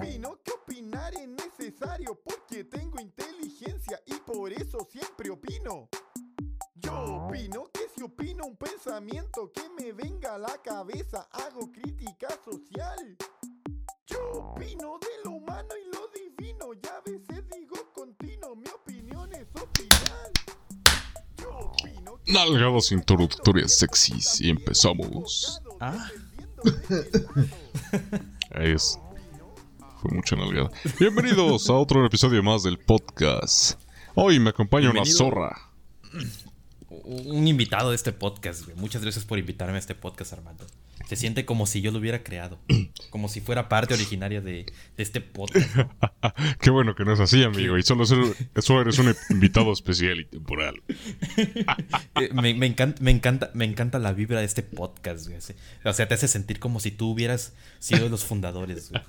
opino que opinar es necesario porque tengo inteligencia y por eso siempre opino. Yo opino que si opino un pensamiento que me venga a la cabeza, hago crítica social. Yo opino de lo humano y lo divino, ya a veces digo continuo, mi opinión es opinar. Yo opino que Nalgadas introductorias sexys y empezamos. Ah. Ahí es. Fue mucha nalgada. Bienvenidos a otro episodio más del podcast. Hoy me acompaña una zorra. Un invitado de este podcast, güey. Muchas gracias por invitarme a este podcast, Armando. Se siente como si yo lo hubiera creado. Como si fuera parte originaria de, de este podcast. Qué bueno que no es así, amigo. Y solo, ser- solo eres un invitado especial y temporal. Eh, me, me encanta, me, encanta, me encanta la vibra de este podcast, güey. O sea, te hace sentir como si tú hubieras sido de los fundadores, güey.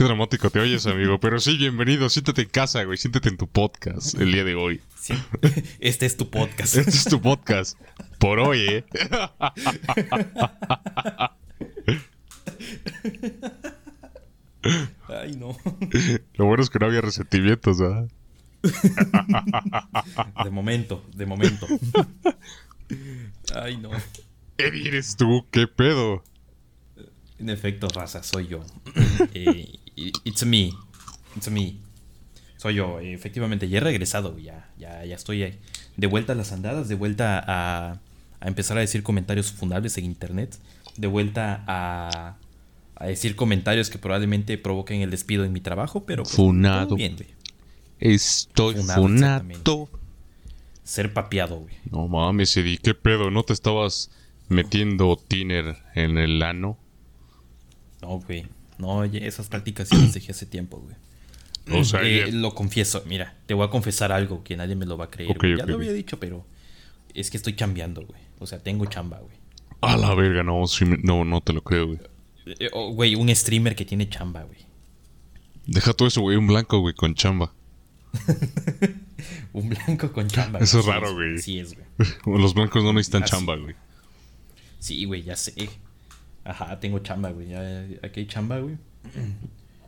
Qué dramático te oyes, amigo. Pero sí, bienvenido. Siéntate en casa, güey. Siéntate en tu podcast el día de hoy. Sí. Este es tu podcast. Este es tu podcast. Por hoy, ¿eh? Ay, no. Lo bueno es que no había resentimientos, ¿verdad? De momento, de momento. Ay, no. Eddie, eres tú. ¿Qué pedo? En efecto, raza, soy yo. Eh, it's me. It's me. Soy yo. Efectivamente, ya he regresado. Ya, ya, ya estoy ahí. De vuelta a las andadas, de vuelta a, a empezar a decir comentarios fundables en internet. De vuelta a, a decir comentarios que probablemente provoquen el despido en mi trabajo, pero... pues, Funado. bien, güey. Estoy Funado. Ser papeado, güey. No mames, Eddie. ¿Qué pedo? ¿No te estabas metiendo tiner en el ano? No, güey. No, oye, esas prácticas sí las dejé hace tiempo, güey. O sea, Eh, ya- lo confieso, mira, te voy a confesar algo que nadie me lo va a creer. Ya lo había dicho, pero es que estoy chambeando, güey. O sea, tengo chamba, güey. A la verga, no, sí no, no te lo creo, güey. Eh, oh, Güey, un streamer que tiene chamba, güey. Deja todo eso, güey, un blanco, güey, con chamba. Un blanco con chamba. Eso es raro, güey. Sí es, güey. Los blancos no necesitan Así. chamba, güey. Sí, güey, ya sé. Ajá, tengo chamba, güey. Ya, aquí hay chamba, güey.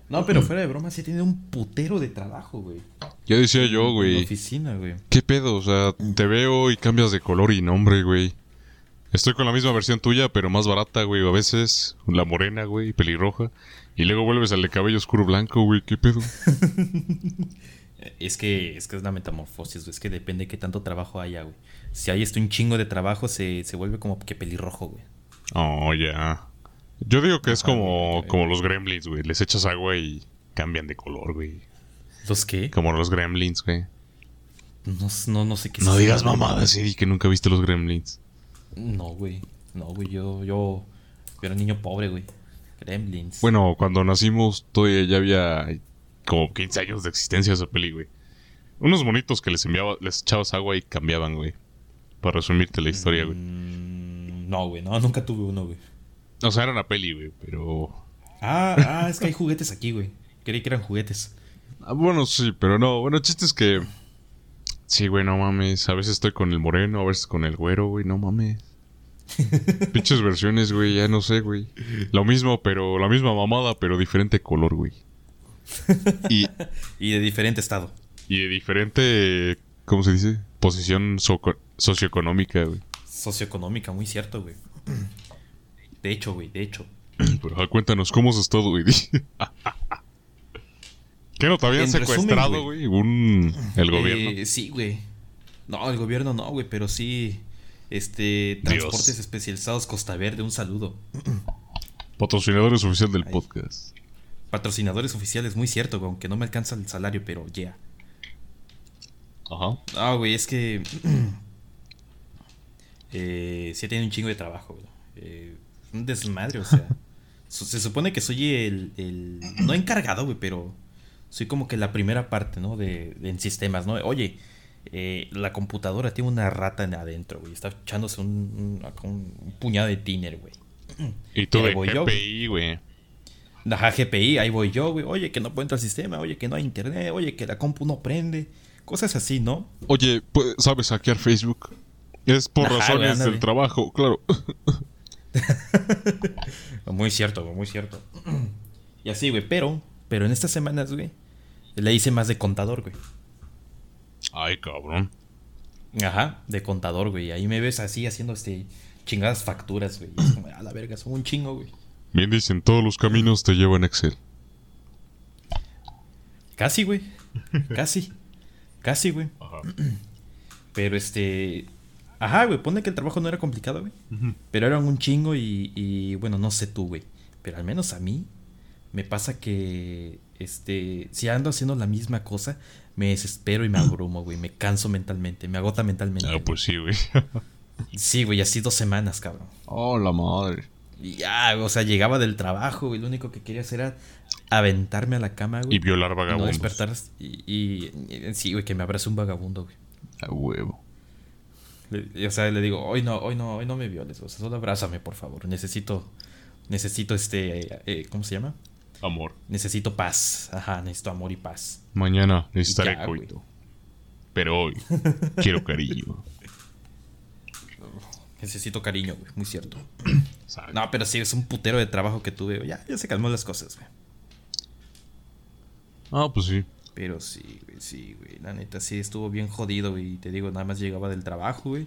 No, pero fuera de broma, sí tiene un putero de trabajo, güey. Ya decía yo, En la güey. oficina, güey. ¿Qué pedo? O sea, te veo y cambias de color y nombre, güey. Estoy con la misma versión tuya, pero más barata, güey. A veces, la morena, güey, pelirroja. Y luego vuelves al de cabello oscuro blanco, güey. ¿Qué pedo? Es que, es que es una metamorfosis, güey. Es que depende de qué tanto trabajo haya, güey. Si hay esto un chingo de trabajo, se, se vuelve como que pelirrojo, güey. Oh, ya. Yo digo que es como, güey. como los gremlins, güey. Les echas agua y cambian de color, güey. ¿Los qué? Como los gremlins, güey. No, no, no sé qué No digas mamadas, Eddie, que nunca viste los gremlins. No, güey. No, güey. Yo, yo, yo era un niño pobre, güey. Gremlins. Bueno, cuando nacimos todavía ya había como 15 años de existencia esa peli, güey. Unos monitos que les enviaba, les echabas agua y cambiaban, güey. Para resumirte la historia, güey. Mm, no, güey. No, nunca tuve uno, güey. O sea, era una peli, güey, pero... Ah, ah, es que hay juguetes aquí, güey. Creí que eran juguetes. Ah, bueno, sí, pero no. Bueno, el chiste es que... Sí, güey, no mames. A veces estoy con el moreno, a veces con el güero, güey, no mames. Pinches versiones, güey, ya no sé, güey. Lo mismo, pero... La misma mamada, pero diferente color, güey. Y, Y de diferente estado. y de diferente... ¿Cómo se dice? Posición soco- socioeconómica, güey. Socioeconómica, muy cierto, güey. De hecho, güey, de hecho. Pero ah, cuéntanos, ¿cómo has estado, güey? ¿Qué no te habían En secuestrado, güey? Un... El gobierno. Eh, sí, güey. No, el gobierno no, güey, pero sí. Este. Dios. Transportes especializados Costa Verde, un saludo. Patrocinadores oficial del podcast. Patrocinadores oficiales, muy cierto, güey, aunque no me alcanza el salario, pero ya. Ajá. Ah, güey, es que. eh, sí tiene un chingo de trabajo, güey. Eh, un desmadre, o sea. se supone que soy el, el- No encargado, güey, pero. Soy como que la primera parte, ¿no? De, de- en sistemas, ¿no? Oye, eh, la computadora tiene una rata en adentro, güey. Está echándose un, puñado de tiner, güey. Y tú de GPI, güey. Ajá, GPI, ahí voy yo, güey. Oye, que no puedo entrar al sistema. Oye, que no hay internet. Oye, que la compu no prende. Cosas así, ¿no? Oye, ¿sabes hackear Facebook? Es por Ajá, razones ándale. del trabajo, claro. Muy cierto, güey, muy cierto. Y así, güey. Pero, pero en estas semanas, güey, le hice más de contador, güey. Ay, cabrón. Ajá, de contador, güey. Ahí me ves así haciendo este chingadas facturas, güey. Es como, a la verga, son un chingo, güey. Bien dicen, todos los caminos te llevan Excel. Casi, güey. Casi. Casi, güey. Ajá. Pero este. Ajá, güey. Pone que el trabajo no era complicado, güey. Pero era un chingo y, y, bueno, no sé tú, güey. Pero al menos a mí me pasa que. Este. Si ando haciendo la misma cosa, me desespero y me abrumo, güey. Me canso mentalmente. Me agota mentalmente. Ah, pues sí, güey. Sí, güey. Así dos semanas, cabrón. oh, la madre. Y ya, o sea, llegaba del trabajo, güey. Lo único que quería hacer era aventarme a la cama, güey. Y violar No vagabundos. despertar. Y, y- y- sí, güey, que me abrace un vagabundo, güey. A huevo. Le- o sea, le digo, hoy no, hoy no, hoy no me violes, o sea, solo abrázame, por favor. Necesito, necesito este, eh, eh, ¿cómo se llama? Amor. Necesito paz. Ajá, necesito amor y paz. Mañana necesitaré Ya, güey. coito. Pero hoy quiero cariño. Necesito cariño, güey, muy cierto. Exacto. No, pero sí, es un putero de trabajo que tuve. Ya, ya se calmó las cosas, güey. Ah, pues sí. Pero sí, sí, güey. La neta, sí, estuvo bien jodido, güey. Y te digo, nada más llegaba del trabajo, güey.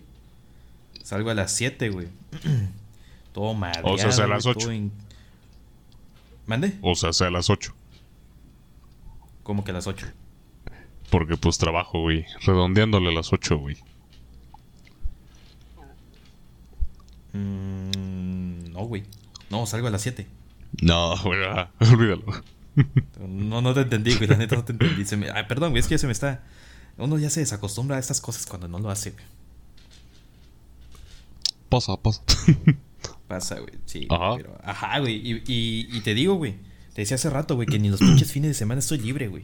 Salgo a las 7, güey. todo mareado, O sea, a las güey, ocho. todo en- ¿Mande? O sea, sea a las 8. Como que a las 8. Porque pues trabajo, güey. Redondeándole a las 8, güey. Mm, no, güey. No, salgo a las 7. No, güey, ah, olvídalo. No, no te entendí, güey. La neta no te entendí. Se me... Ay, perdón, güey. Es que ya se me está. Uno ya se desacostumbra a estas cosas cuando no lo hace, güey. Pasa, pasa. Pasa, güey. Sí, Ajá. pero. Ajá, güey. Y, y, y te digo, güey. Te decía hace rato, güey, que ni los pinches fines de semana estoy libre, güey.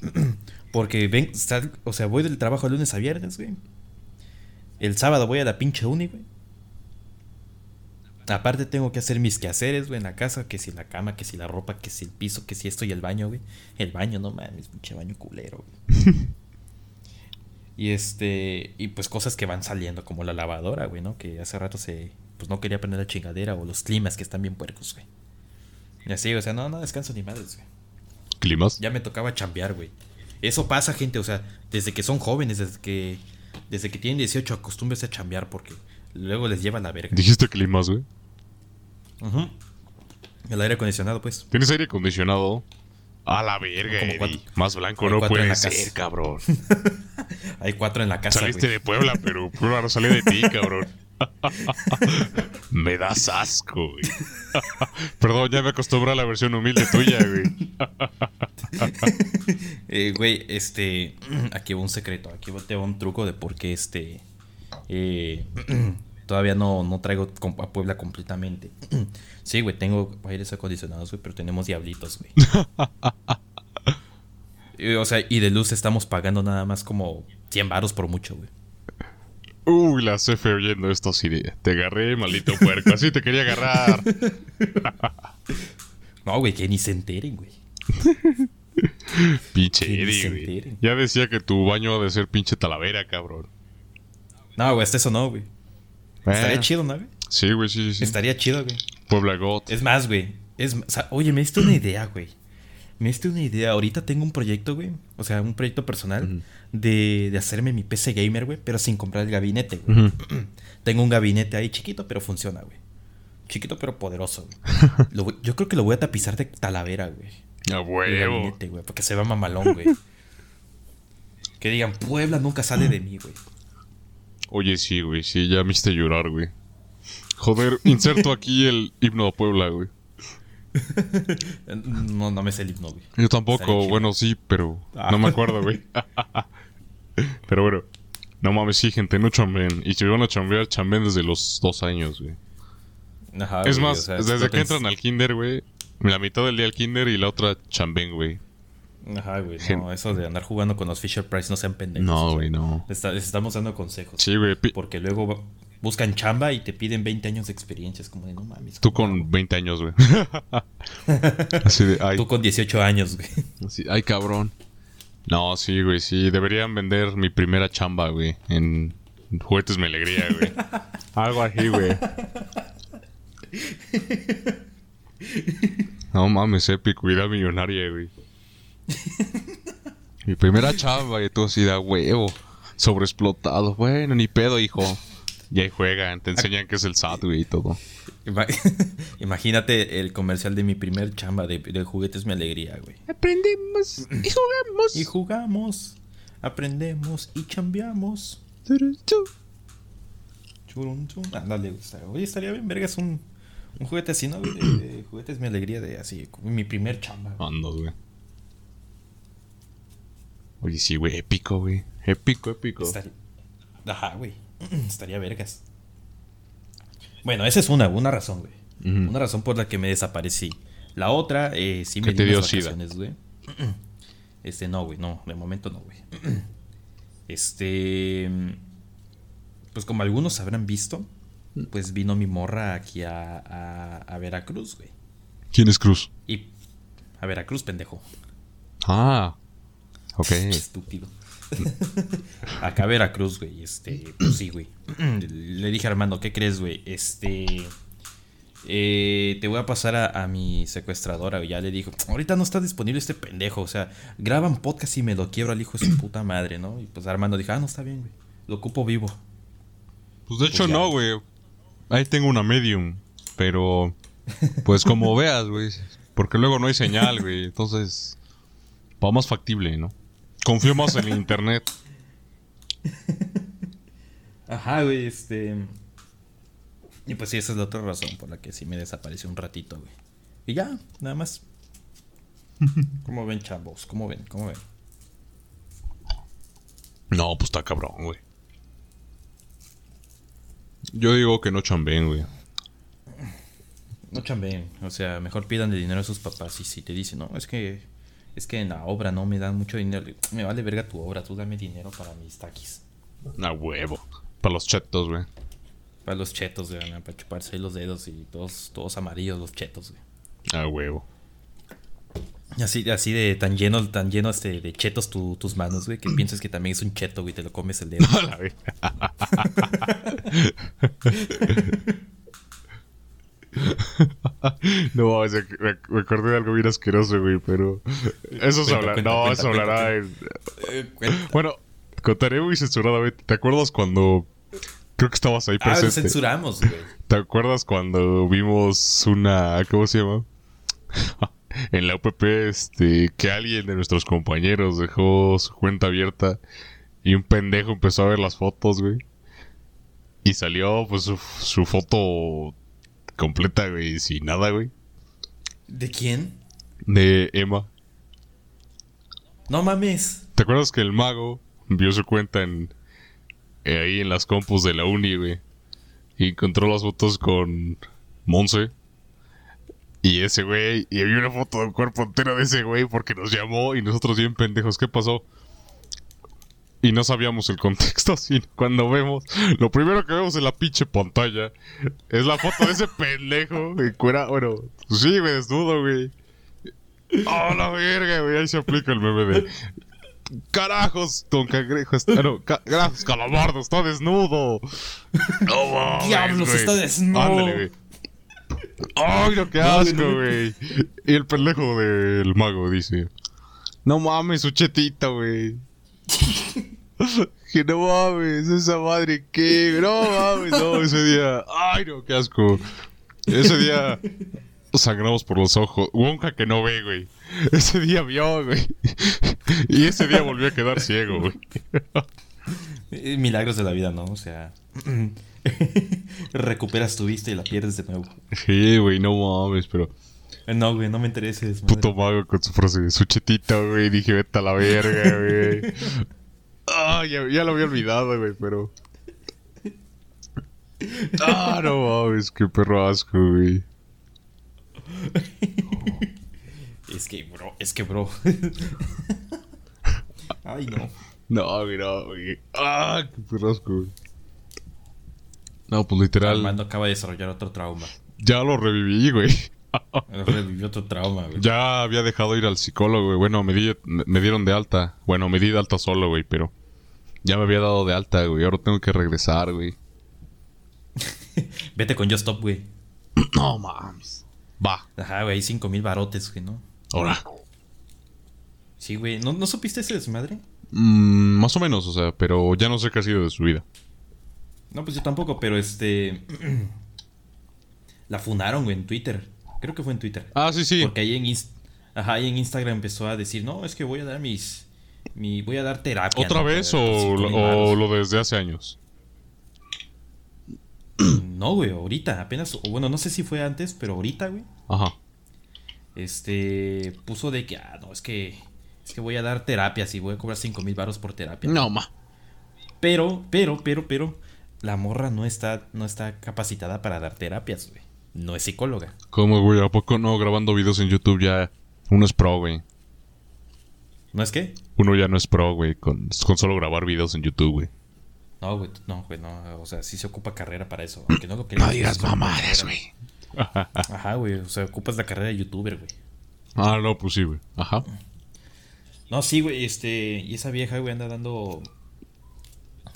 Porque ven, sal- o sea, voy del trabajo de lunes a viernes, güey. El sábado voy a la pinche uni, güey. Aparte tengo que hacer mis quehaceres, güey, en la casa, que si la cama, que si la ropa, que si el piso, que si esto y el baño, güey. El baño, no mames, pinche baño culero, güey. y este, y pues cosas que van saliendo, como la lavadora, güey, ¿no? Que hace rato se, pues no quería prender la chingadera, o los climas que están bien puercos, güey. Y así, o sea, no, no descanso ni madres, güey. ¿Climas? Ya me tocaba chambear, güey. Eso pasa, gente, o sea, desde que son jóvenes, desde que desde que tienen 18 acostúmbrese a chambear porque luego les lleva la verga. Dijiste climas, güey. Ujú. El aire acondicionado, pues. ¿Tienes aire acondicionado? A la verga, Como cuatro- Más blanco hay no puede ser, cabrón. Hay cuatro en la casa, Saliste güey. de Puebla, pero Puebla no salió de ti, cabrón. me das asco, güey. Perdón, ya me acostumbré a la versión humilde tuya, güey. Eh, güey, este. Aquí va un secreto. Aquí va un truco de por qué este. Eh, todavía no, no traigo a Puebla completamente. sí, güey, tengo aires acondicionados, güey, pero tenemos diablitos, güey. O sea, y de luz estamos pagando nada más como 100 varos por mucho, güey. Uy, la CFE oyendo esto así. Te agarré, maldito puerco. Así te quería agarrar. No, güey, que ni se enteren, güey. Pinche Eddie, güey. Ya decía que tu baño ha de ser pinche talavera, cabrón. No, güey, hasta eso no, güey. Estaría chido, ¿no, güey? Sí, güey, sí, sí. Estaría chido, güey. Puebla Got. Es más, güey. Es, o sea, oye, me diste una idea, güey. Me diste una idea. Ahorita tengo un proyecto, güey. O sea, un proyecto personal de, de hacerme mi PC gamer, güey, pero sin comprar el gabinete, güey. Tengo un gabinete ahí chiquito, pero funciona, güey. Chiquito, pero poderoso, güey. Lo yo creo que lo voy a tapizar de talavera, güey. A El huevo. gabinete, güey, porque se va mamalón, güey. que digan, Puebla nunca sale de mí, güey. Oye, sí, güey, sí, ya me hiciste llorar, güey. Joder, inserto aquí el himno de Puebla, güey. No, no me sé el himno, güey. Yo tampoco, bueno, sí, pero Ah. no me acuerdo, güey. pero bueno, no mames, sí, gente, no chamben. Y si van a chambear, chamben desde los dos años, güey. Ajá, es güey, más, o sea, desde que entran al kinder, güey, la mitad del día al kinder y la otra chamben, güey. Ajá, güey. No, eso de andar jugando con los Fisher Price no sean pendejos. No, güey, no. Les, está- les estamos dando consejos. Sí, güey, Porque luego buscan chamba y te piden 20 años de experiencia. Es como de no mames. tú ¿cómo con hago? 20 años, güey. Así de, ay, Tú con 18 años, güey. así, ay, cabrón. No, sí, güey, sí, deberían vender mi primera chamba, güey, en Juguetes Me Alegría, güey. Algo así, güey. No mames, épico, idea millonaria, güey. Mi primera chamba y todo así de a huevo. Sobreexplotado. Bueno, ni pedo, hijo. Y ahí juegan, te enseñan qué es el SAT, güey, y todo. Ima- Imagínate el comercial de mi primer chamba de, de juguetes mi alegría, güey. Aprendimos y jugamos. Y jugamos, aprendemos y chambeamos. Ándale, güey, está- Oye, estaría bien, vergas, un, un juguete así, ¿no? güey? De, de juguetes mi alegría de así, mi primer chamba. Ando, güey. Oye, sí, güey, épico, güey. Épico, épico. Estaría... Ajá, güey. Estaría vergas. Bueno, esa es una, una razón, güey. Una razón por la que me desaparecí. La otra, eh, sí me te dio vacaciones, güey. Este, no, güey, no, de momento no, güey. Este. Pues como algunos habrán visto, pues vino mi morra aquí a, a, a Veracruz, güey. ¿Quién es Cruz? Y. A Veracruz, pendejo. Ah, ok. Estúpido. Acá Veracruz, güey. Este, pues sí, güey. Le dije a Armando, ¿qué crees, güey? Este. eh, te voy a pasar a, a mi secuestradora, güey. Ya le dijo, ahorita no está disponible este pendejo. O sea, graban podcast y me lo quiebro al hijo de su puta madre, ¿no? Y pues Armando dijo, ah, no está bien, güey. Lo ocupo vivo. Pues de hecho Pues ya. no, güey. Ahí tengo una medium. Pero, pues como veas, güey. Porque luego no hay señal, güey. Entonces, va más factible, ¿no? Confío más en el internet. Ajá, güey, este. Y pues sí, esa es la otra razón por la que sí me desapareció un ratito, güey. Y ya, nada más. ¿Cómo ven, chavos? ¿Cómo ven? ¿Cómo ven? No, pues está cabrón, güey. Yo digo que no chambeen, güey. No chambeen, o sea, mejor pidan de dinero a sus papás y si te dicen, no, es que es que en la obra no me dan mucho dinero, me vale verga tu obra, tú dame dinero para mis taquis. A huevo. Para los chetos, güey. Para los chetos, güey, para chuparse los dedos y todos, todos amarillos los chetos, güey. A huevo. Así, así de tan lleno, tan lleno este, de chetos tu- tus manos, güey, que piensas que también es un cheto, güey, te lo comes el dedo. No, o sea, me, me acordé de algo bien asqueroso, güey, pero... Eso se Cuenta, habla... cuenta, no, eso hablará en... Eh. Bueno, contaré muy censuradamente. ¿Te acuerdas cuando... Creo que estabas ahí Ah, presente. censuramos, güey. ¿Te acuerdas cuando vimos una... ¿Cómo se llama? en la UPP, este... Que alguien de nuestros compañeros dejó su cuenta abierta y un pendejo empezó a ver las fotos, güey. Y salió, pues, su, su foto completa, güey, sin nada, güey. ¿De quién? De Emma. No mames. ¿Te acuerdas que el mago vio su cuenta en... eh, ahí en las compus de la uni, güey? Y encontró las fotos con Monse. Y ese güey, y había una foto del cuerpo entero de ese güey porque nos llamó y nosotros bien pendejos, ¿qué pasó? Y no sabíamos el contexto así. Cuando vemos, lo primero que vemos en la pinche pantalla es la foto de ese pendejo de cuera. Bueno, pues sí, güey, desnudo, güey. ¡Oh, la verga, güey! Ahí se aplica el meme de. ¡Carajos! Don Cangrejo está. No, ca- carajos, calamardo, está desnudo. ¡No mames! Diablos, güey. está desnudo. Ándale, güey. ¡Ay, qué No, asco, güey! Y el pendejo del mago dice: No mames, su chetita, güey. que no mames, esa madre que. No mames, no, ese día. ¡Ay, no, qué asco! Ese día sangramos por los ojos. Wonka que no ve, güey. Ese día vio, güey. Y ese día volvió a quedar ciego, güey. Milagros de la vida, ¿no? O sea, recuperas tu vista y la pierdes de nuevo. Sí, güey, no mames, pero. Eh, No, güey, no me intereses. madre. Puto mago con su frase de su chetita, güey. Dije, vete a la verga, güey. Ah, ya, ya lo había olvidado, güey, pero. Ah, no mames, qué perro asco, güey. Es que, bro, es que, bro. Ay, no. No, güey, no, güey. Ah, qué perro asco, güey. No, pues literal. Armando acaba de desarrollar otro trauma. Ya lo reviví, güey. Revivió otro trauma, güey. Ya había dejado ir al psicólogo, güey. Bueno, me, di- me dieron de alta. Bueno, me di de alta solo, güey, pero. Ya me había dado de alta, güey. Ahora tengo que regresar, güey. Vete con Just Stop, güey. No mames. Va. Ajá, güey, 5 mil barotes, güey, ¿no? Ahora. Sí, güey. ¿No, ¿No supiste ese desmadre? Mm, más o menos, o sea, pero ya no sé qué ha sido de su vida. No, pues yo tampoco, pero este. la funaron, güey, en Twitter. Creo que fue en Twitter. Ah, sí, sí. Porque ahí en, Inst- Ajá, ahí en Instagram empezó a decir, no, es que voy a dar mis. Mi, voy a dar terapia. ¿Otra ¿no? vez o, o varos". lo desde hace años? No, güey, ahorita, apenas. Bueno, no sé si fue antes, pero ahorita, güey. Ajá. Este. Puso de que, ah, no, es que. Es que voy a dar terapias y voy a cobrar 5 mil baros por terapia. No, ma. Pero, pero, pero, pero. La morra no está, no está capacitada para dar terapias, güey. No es psicóloga. ¿Cómo, güey? ¿A poco no grabando videos en YouTube ya uno es pro, güey? ¿No es qué? Uno ya no es pro, güey, con, con solo grabar videos en YouTube, güey. No, güey, no, güey, no. O sea, sí se ocupa carrera para eso. Aunque no lo creas. No digas mamadas, güey. Ajá, güey. O sea, ocupas la carrera de youtuber, güey. Ah, no, pues sí, güey. Ajá. No, sí, güey, este. Y esa vieja, güey, anda dando.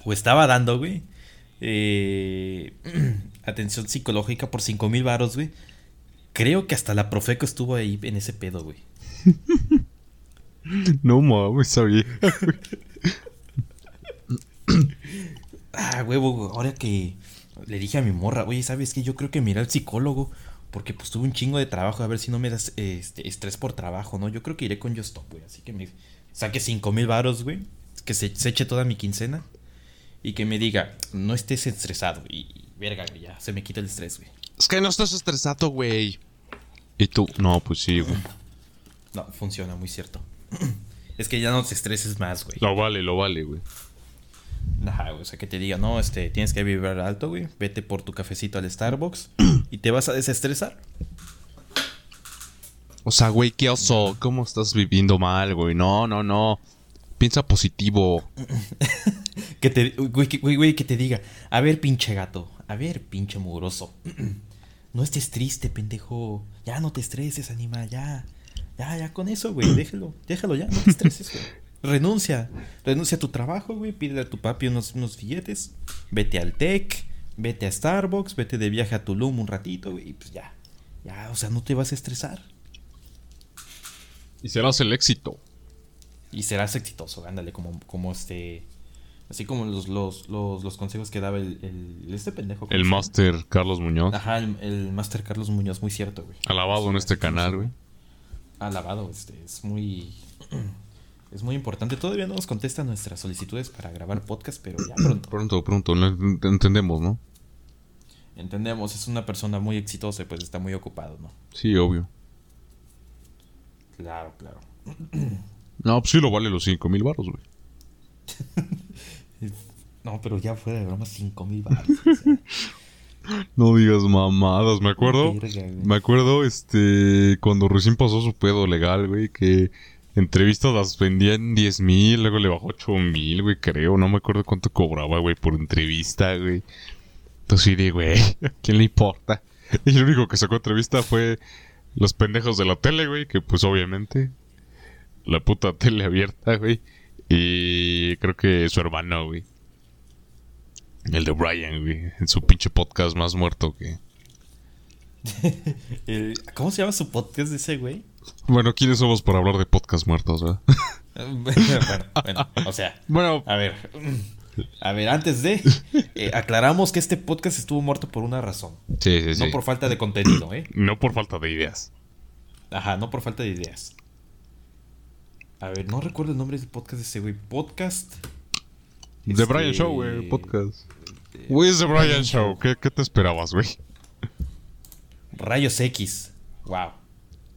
O estaba dando, güey. Eh, atención psicológica por 5 mil varos, güey. Creo que hasta la Profeco estuvo ahí en ese pedo, güey. No mames, sabía. Ah, huevo, ahora que le dije a mi morra, oye, ¿sabes qué? Yo creo que mira al psicólogo. Porque pues tuve un chingo de trabajo. A ver si no me das este, estrés por trabajo, ¿no? Yo creo que iré con Yo Stop, güey. Así que me saque 5 mil varos, güey. Que se, se eche toda mi quincena. Y que me diga, no estés estresado. Y, y, verga, güey, ya se me quita el estrés, güey. Es que no estás estresado, güey. ¿Y tú? No, pues sí, güey. No, funciona, muy cierto. es que ya no te estreses más, güey. Lo vale, lo vale, güey. Ajá, güey, o sea, que te diga, no, este, tienes que vibrar alto, güey. Vete por tu cafecito al Starbucks y te vas a desestresar. O sea, güey, qué oso. ¿Cómo estás viviendo mal, güey? No, no, no. Piensa positivo. Que te, güey, que- güey, güey, que te diga, a ver, pinche gato, a ver, pinche mugroso. No estés triste, pendejo. Ya no te estreses, animal, ya. Ya, ya con eso, güey, déjalo, déjalo ya, no te estreses, güey. Renuncia, renuncia a tu trabajo, güey, pídele a tu papi unos, unos billetes, vete al TEC, vete a Starbucks, vete de viaje a Tulum un ratito, güey, y pues ya. Ya, o sea, no te vas a estresar. Y serás el éxito. Y serás exitoso, ándale, como, como este. Así como los, los, los, los consejos que daba el, el- este pendejo. ¿cómo El llama? máster Carlos Muñoz. Ajá, el, el Master Carlos Muñoz, muy cierto, güey. Alabado en este canal, güey. Alabado, este, es muy. Es muy importante. Todavía no nos contesta nuestras solicitudes para grabar podcast, pero ya pronto. Pronto, pronto. entendemos, ¿no? Entendemos, es una persona muy exitosa y pues está muy ocupado, ¿no? Sí, obvio. Claro, claro. No, pues sí lo vale los 5 mil baros, güey. No, pero ya fuera de broma, 5 mil baros. No digas mamadas, me acuerdo. Me acuerdo, este, cuando recién pasó su pedo legal, güey, que entrevistas las vendían 10 mil, luego le bajó 8 mil, güey, creo. No me acuerdo cuánto cobraba, güey, por entrevista, güey. Entonces sí, de, güey, ¿a quién le importa? Y lo único que sacó entrevista fue los pendejos de la tele, güey, que pues obviamente la puta tele abierta, güey. Y creo que su hermano, güey. El de Brian, güey, en su pinche podcast más muerto que... ¿Cómo se llama su podcast ese güey? Bueno, ¿quiénes somos para hablar de podcast muertos, verdad? bueno, bueno, o sea, bueno, a ver, a ver, antes de, eh, aclaramos que este podcast estuvo muerto por una razón, sí, sí, sí. no por falta de contenido, ¿eh? No por falta de ideas. Ajá, no por falta de ideas. A ver, no recuerdo el nombre del podcast de ese güey. Podcast. The Este, Brian Show, güey, podcast. Güey, es The Brian Show. ¿Qué, qué te esperabas, güey? Rayos X. Wow.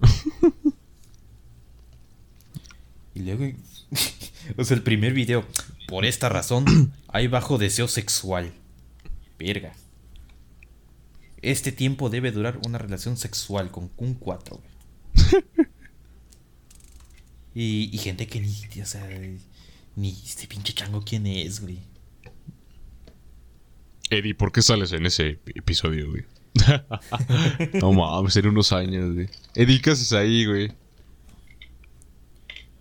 y luego. o sea, el primer video. Por esta razón, hay bajo deseo sexual. Verga. Este tiempo debe durar una relación sexual con un 4, güey. y, y gente que ni. O sea. Ni este pinche chango quién es, güey. Eddie, ¿por qué sales en ese episodio, güey? no mames, en unos años, güey. Eddie, ¿qué haces ahí, güey?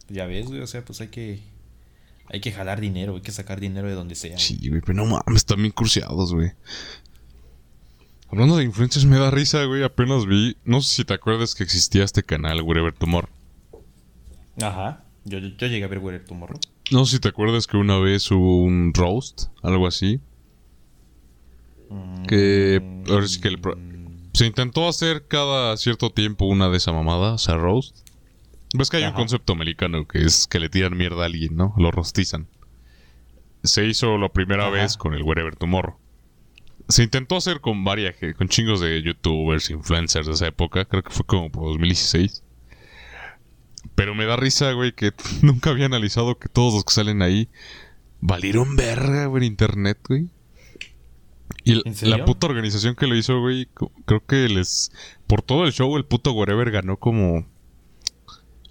Ya ves, güey. O sea, pues hay que. Hay que jalar dinero, hay que sacar dinero de donde sea. güey. Sí, güey, pero no mames, están bien cruciados, güey. Hablando de influencers, me da risa, güey. Apenas vi. No sé si te acuerdas que existía este canal, Wherever Tomorrow. Ajá. Yo, yo, yo llegué a ver Wherever Tomorrow. No sé si te acuerdas que una vez hubo un roast, algo así. Que. Ahora sí que el se intentó hacer cada cierto tiempo una de esa mamada, o sea, roast. Ves que hay un concepto americano que es que le tiran mierda a alguien, ¿no? Lo rostizan. Se hizo la primera Ajá. vez con el Wherever Tomorrow. Se intentó hacer con varias, con chingos de youtubers, influencers de esa época. Creo que fue como por 2016. Pero me da risa, güey, que nunca había analizado que todos los que salen ahí valieron verga, güey, en internet, güey. Y la puta organización que lo hizo, güey, creo que les... Por todo el show, el puto Wherever ganó como...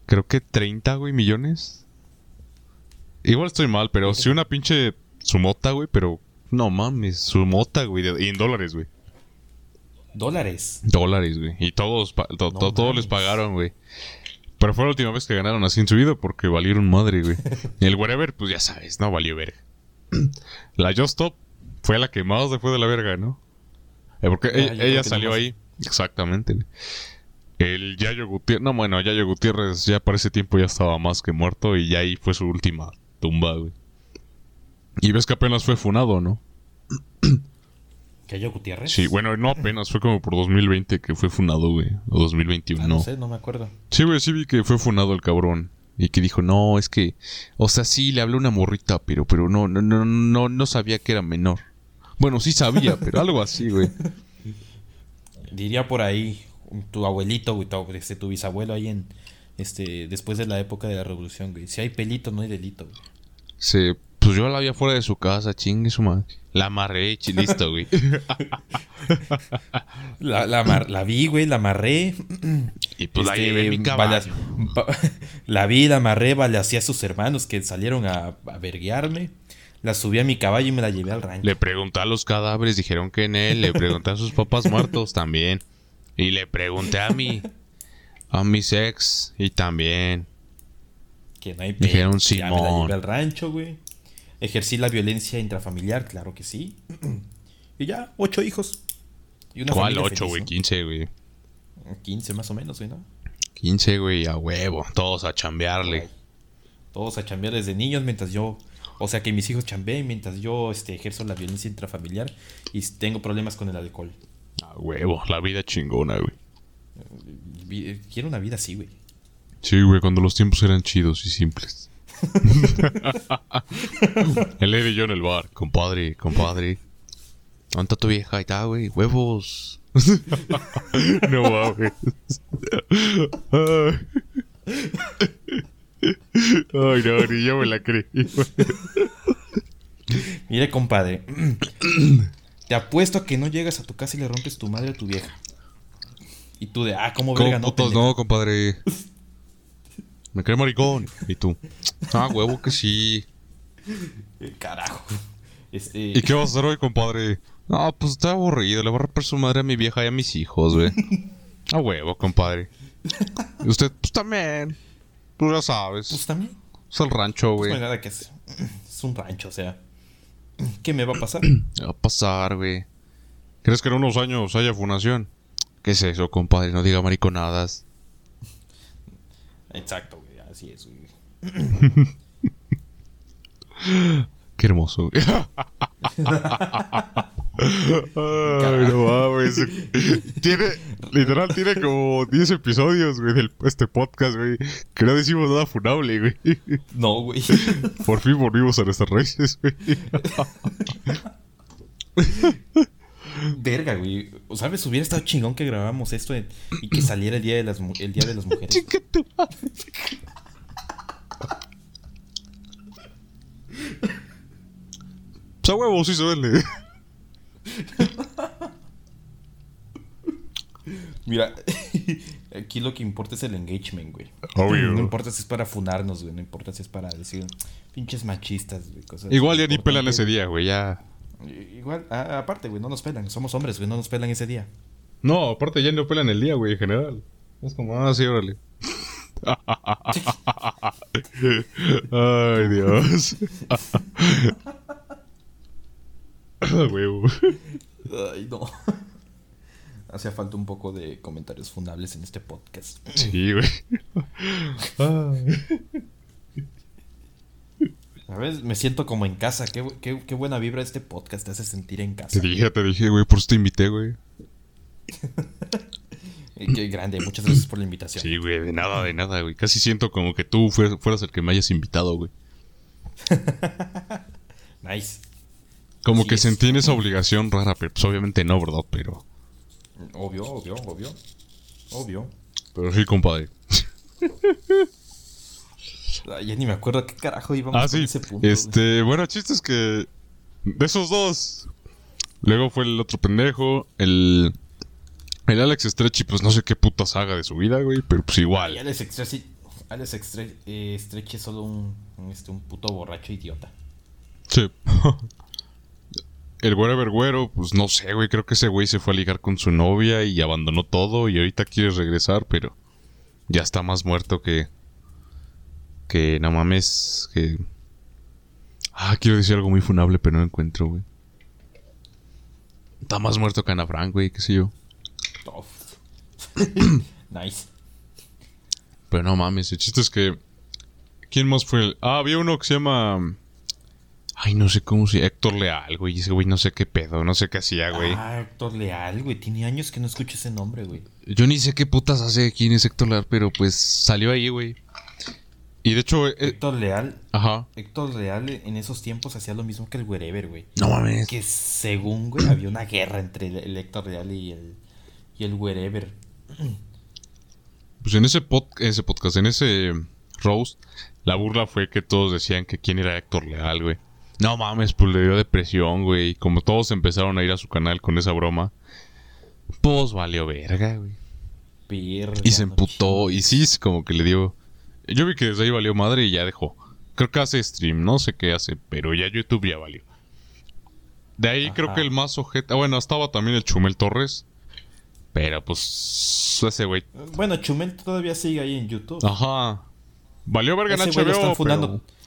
Creo que 30, güey, millones. Igual estoy mal, pero sí una pinche sumota, güey, pero... No mames, sumota, güey, de- y en dólares, güey. Dólares. Dólares, güey. Y todos, to- No to- todos les pagaron, güey. Pero fue la última vez que ganaron así en su vida porque valieron madre, güey. Y el whatever, pues ya sabes, no valió verga. La Just Stop fue la que más se fue de la verga, ¿no? Eh, porque Ah, ella, salió ahí. Exactamente. El Yayo Gutiérrez, no, bueno, Yayo Gutiérrez ya para ese tiempo ya estaba más que muerto y ya ahí fue su última tumba, güey. Y ves que apenas fue funado, ¿no? ¿Cayo Gutiérrez? Sí, bueno, no apenas, fue como por 2020 que fue funado, güey. O 2021, Ah, no sé, no me acuerdo. Sí, güey, sí vi que fue funado el cabrón. Y que dijo, no, es que. O sea, sí, le habló una morrita, pero, pero no, no, no, no, no sabía que era menor. Bueno, sí sabía, pero algo así, güey. Diría por ahí tu abuelito, güey, tu, este, tu bisabuelo ahí en. Este, después de la época de la revolución, güey. Si hay pelito, no hay delito, güey. Se, pues yo la vi afuera de su casa, chingue su madre. La amarré, chi- listo, güey. La, la, amar- la vi, güey, la amarré. y pues la Este, llevé en mi caballo. bala- ba- la vi, la amarré, balacé a sus hermanos que salieron a, a verguearme. La subí a mi caballo y me la llevé al rancho. Le pregunté a los cadáveres, dijeron que en él. Le pregunté a sus papás muertos también. Y le pregunté a mi. A mis ex y también. Que no hay Dijeron pedo. Ya me la Simón. llevé al rancho, güey. Ejercí la violencia intrafamiliar, claro que sí. y ya, ocho hijos. Y una ¿Cuál? familia 8, feliz, güey. 15, güey. 15 más o menos, güey, ¿no? 15, güey, a huevo. Todos a chambearle. Ay. Todos a chambear desde niños mientras yo... O sea, que mis hijos chambeen mientras yo este, ejerzo la violencia intrafamiliar y tengo problemas con el alcohol. A huevo, la vida chingona, güey. Quiero una vida así, güey. Sí, güey, cuando los tiempos eran chidos y simples. el y yo en el bar, compadre, compadre. ¿Dónde está tu vieja? Ahí está, güey, huevos. no mames. Ay. No, ni yo me la creí. Mire, compadre. te apuesto a que no llegas a tu casa y le rompes tu madre a tu vieja. Y tú de, ah, ¿cómo verga ¿Cómo no? putos no, compadre? Me cree maricón. ¿Y tú? Ah, huevo que sí. Carajo. Este... ¿Y qué vas a hacer hoy, compadre? No, pues está aburrido. Le voy a romper su madre a mi vieja y a mis hijos, güey. A huevo, compadre. Y usted, pues también. Tú ya Pues sabes. también. Es el rancho, Pues no hay güey. nada que hacer. Es un rancho, o sea. ¿Qué me va a pasar? ¿Qué va a pasar, güey? ¿Crees que en unos años haya funación? ¿Qué es eso, compadre? No diga mariconadas. Exacto, güey. Así es, güey. Qué hermoso, güey. Ay, no mames. Tiene, literal, tiene como 10 episodios, güey, del este podcast, güey. Que no decimos nada funable, güey. No, güey. Por fin volvimos a nuestras raíces, güey. Verga, güey. O sabes, hubiera estado chingón que grabáramos esto en- y que saliera el día de las, el día de las mujeres. Pues a huevo, sí se vende. Mira, aquí lo que importa es el engagement, güey. Obvio. No importa si es para funarnos, güey. No importa si es para decir pinches machistas, güey. cosas Igual ya ni pelan ese día, güey, ya. Igual, a- aparte, güey, no nos pelan. Somos hombres, güey. No nos pelan ese día. No, aparte ya no pelan el día, güey, en general. Es como, ah, sí, órale. Ay, Dios. Huevo. Ay, no. Hacía falta un poco de comentarios fundables en este podcast. Sí, güey. Ver, me siento como en casa. Qué, qué, qué buena vibra este podcast te hace sentir en Te casa. dije, te dije, güey, por eso te invité, güey. Qué grande, muchas gracias por la invitación. Sí, güey, de nada, de nada, güey. Casi siento como que tú fuer- fueras el que me hayas invitado, güey. Nice. Como Así que es. sentí en esa obligación rara, pero pues obviamente no, ¿verdad? Pero, Obvio, obvio, obvio. Obvio. pero sí, compadre. Ay, ya ni me acuerdo qué carajo íbamos Ah, sí. ese punto. güey. Este, bueno, el chiste es que de esos dos, luego fue el otro pendejo, el, el Alex Stretchy, pues no sé qué puta saga de su vida, güey, pero pues Y igual. Alex Stretch, Alex Stre- eh, es solo un, un, este, un puto borracho idiota. Sí. El Wherever Güero, pues no sé, güey, creo que ese güey se fue a ligar con su novia y abandonó todo y ahorita quiere regresar, pero ya está más muerto que... Que no mames, que... Ah, quiero decir algo muy funable, pero no encuentro, güey. Está más muerto que Ana Frank, güey, qué sé yo. Tough. nice. Pero no mames, el chiste es que... ¿Quién más fue? el- Ah, había uno que se llama... Ay, no sé cómo se... Héctor Leal, güey. Ese güey no sé qué pedo, no sé qué hacía, güey. Ah, Héctor Leal, güey. Tiene años que no escucho ese nombre, güey. Yo ni sé qué putas hace quién es Héctor Leal, pero pues salió ahí, güey. Y de hecho... eh, Héctor Leal, ajá. Héctor Leal en esos tiempos hacía lo mismo que el Wherever, güey. No mames. Que según, güey, había una guerra entre el, el Héctor Leal y el, y el Wherever. Pues en ese, pod- ese podcast, en ese roast, la burla fue que todos decían que quién era Héctor Leal, güey. No mames, pues le dio depresión, güey. Como todos empezaron a ir a su canal con esa broma, pues valió verga, güey. Verga, Y se no emputó. Y sí, es como que le dio. Yo vi que desde ahí valió madre y ya dejó. Creo que hace stream, no sé qué hace, pero ya YouTube ya valió. De ahí creo que el más ojete. ah, Bueno, estaba también el Chumel Torres. Pero pues. Ese güey. Bueno, Chumel todavía sigue ahí en YouTube. Ajá. Valió verga en lo HBO. están fundando. pero-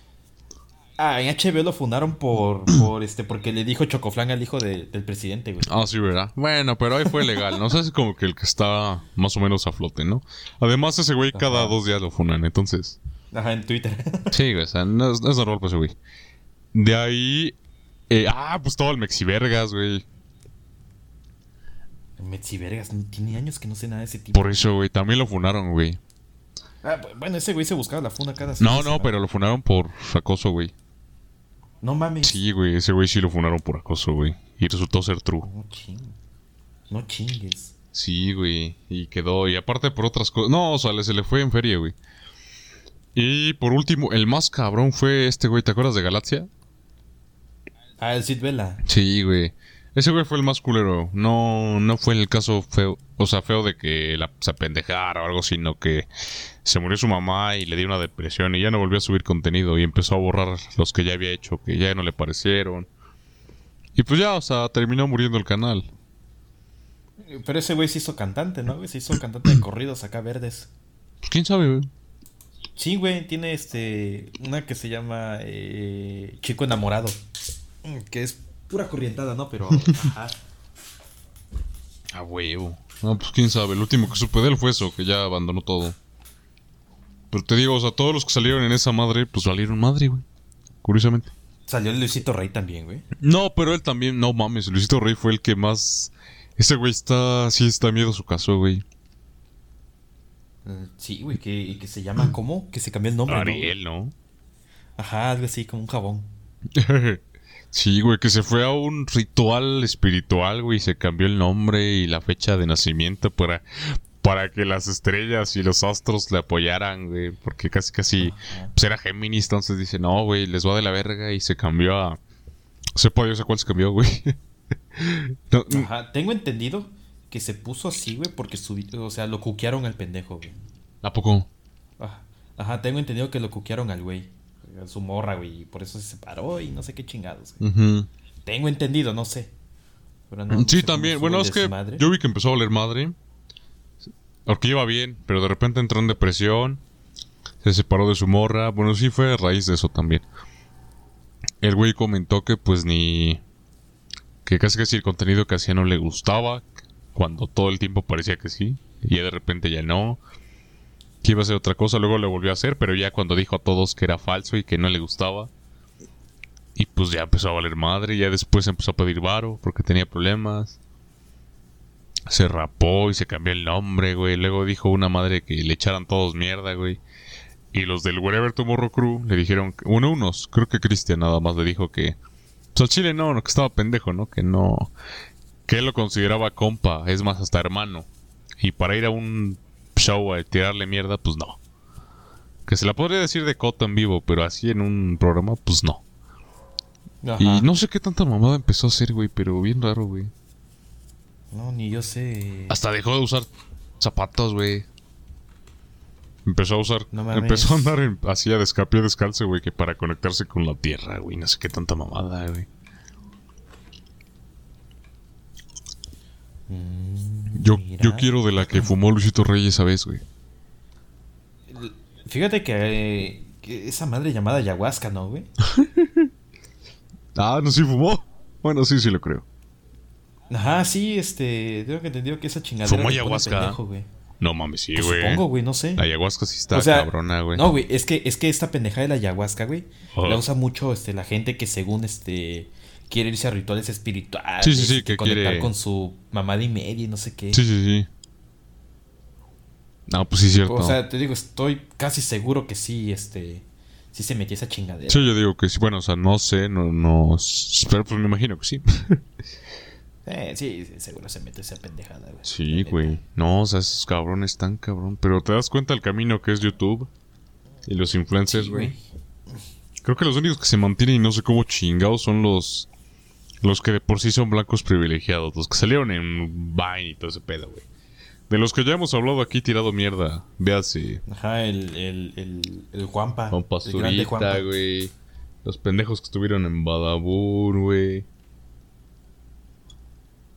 Ah, en HBO lo fundaron por, por este, porque le dijo Chocoflan al hijo de- del presidente, güey. Ah, sí, ¿verdad? Bueno, pero ahí fue legal, ¿no? O sea, es como que el que está más o menos a flote, ¿no? Además, ese güey cada dos días lo funan, entonces. Ajá, en Twitter. Sí, güey, o sea, no es, no es normal para ese güey. De ahí. eh, ah, pues todo el Mexivergas, güey. Metsi Vergas, no- tiene años que no sé nada de ese tipo. Por eso, güey, también lo funaron, güey. Ah, bu- bueno, ese güey se buscaba la funa cada No, semana. no, pero lo funaron por acoso, güey. No mames. Sí, güey, ese güey sí lo funaron por acoso, güey. Y resultó ser true. No chingues. No chingues. Sí, güey. Y quedó. Y aparte por otras cosas. No, o sea, le- se le fue en feria, güey. Y por último, el más cabrón fue este güey. ¿Te acuerdas de Galaxia? Ah, el Sid Vela. Sí, güey. Ese güey fue el más culero. No, no fue el caso feo. O sea, feo de que la, se apendejara o algo, sino que se murió su mamá y le dio una depresión y ya no volvió a subir contenido y empezó a borrar los que ya había hecho, que ya no le parecieron. Y pues ya, o sea, terminó muriendo el canal. Pero ese güey se hizo cantante, ¿no? güey? Se hizo cantante de corridos acá verdes. Pues quién sabe, güey. Sí, güey, tiene este. Una que se llama eh, Chico Enamorado. Mm, Que es pura corrientada, ¿no? Pero. Ajá. A huevo. No, pues quién sabe. El último que supe de él fue eso, que ya abandonó todo. Pero te digo, o sea, todos los que salieron en esa madre, pues salieron madre, güey. Curiosamente. Salió el Luisito Rey también, güey. No, pero él también, no mames, Luisito Rey fue el que más. Ese güey está. Sí, está miedo a su caso, güey. Eh, Sí, güey, que, que se llama ¿cómo? Que se cambió el nombre. ¿no? Ariel, ¿no? Ajá, algo así, como un jabón. sí, güey, que se fue a un ritual espiritual, güey, y se cambió el nombre y la fecha de nacimiento para. Para que las estrellas y los astros le apoyaran, güey. Porque casi, casi. Pues era Géminis, entonces dice, no, güey, les va de la verga. Y se cambió a. Sepa Dios a cuál se cambió, güey. No, Ajá, tengo entendido que se puso así, güey, porque subi- o sea, lo cuquearon al pendejo, güey. ¿A poco? Ajá, Ajá, tengo entendido que lo cuquearon al güey. A su morra, güey. Y por eso se separó y no sé qué chingados. güey. Tengo entendido, no sé. Pero no- no sí, sé también. Bueno, es que desmadre. yo vi que empezó a valer madre. Porque iba bien, pero de repente entró en depresión. Se separó de su morra. Bueno, sí fue a raíz de eso también. El güey comentó que pues ni... Que casi casi el contenido que hacía no le gustaba. cuando todo el tiempo parecía que sí, y de repente ya no. Que iba a hacer otra cosa, luego lo volvió a hacer, pero ya cuando dijo a todos que era falso y que no le gustaba. Y pues ya empezó a valer madre, ya después empezó a pedir varo porque tenía problemas. Se rapó y se cambió el nombre, güey. Luego dijo una madre que le echaran todos mierda, güey. Y los del Wherever Tomorrow Crew le dijeron, uno unos, creo que Cristian nada más le dijo que... Pues al chile no, que estaba pendejo, ¿no? Que no... Que él lo consideraba compa, es más, hasta hermano. Y para ir a un show a tirarle mierda, pues no. Que se la podría decir de coto en vivo, pero así en un programa, pues no. Ajá. Y no sé qué tanta mamada empezó a hacer, güey, pero bien raro, güey. No, ni yo sé. Hasta dejó de usar zapatos, güey. Empezó a usar. No empezó a andar en, así a descapio descalzo, güey, que para conectarse con la tierra, güey. No sé qué tanta mamada, güey. Mm, Yo, mira. yo quiero de la que fumó Luisito Reyes esa vez, güey. Fíjate que, eh, que esa madre llamada ayahuasca, ¿no, güey? Ah, no, sí fumó. Bueno, sí, sí lo creo. Ajá, sí, este. Tengo que entendido que esa chingadera. Fumó ayahuasca. pendejo, güey. No mames, sí, Pues güey. supongo, güey, no sé. La ayahuasca sí está O sea, cabrona, güey. No, güey, es que, es que esta pendeja de la ayahuasca, güey, Ajá. la usa mucho este, la gente que según este quiere irse a rituales espirituales. Sí, sí, sí, que conectar quiere- con su mamada y media y no sé qué. Sí, sí, sí. No, pues sí, es cierto. O sea, te digo, estoy casi seguro que sí, este, sí se metió esa chingadera. sí, yo digo que sí. Bueno, o sea, no sé, no, no. Pero pues me imagino que sí. Eh, sí, sí, seguro se metió esa pendejada, güey. Sí, güey. No, o sea, esos cabrones están cabrón. Pero te das cuenta el camino que es YouTube y los influencers, Sí, güey. Creo que los únicos que se mantienen y no sé cómo chingados son los. Los que de por sí son blancos privilegiados. Los que salieron en Vine y todo ese pedo, güey. De los que ya hemos hablado aquí tirado mierda. Véase. Ajá, el, el, el, el Juanpa. Juanpa. Pasturita, güey. Los pendejos que estuvieron en Badabun, güey.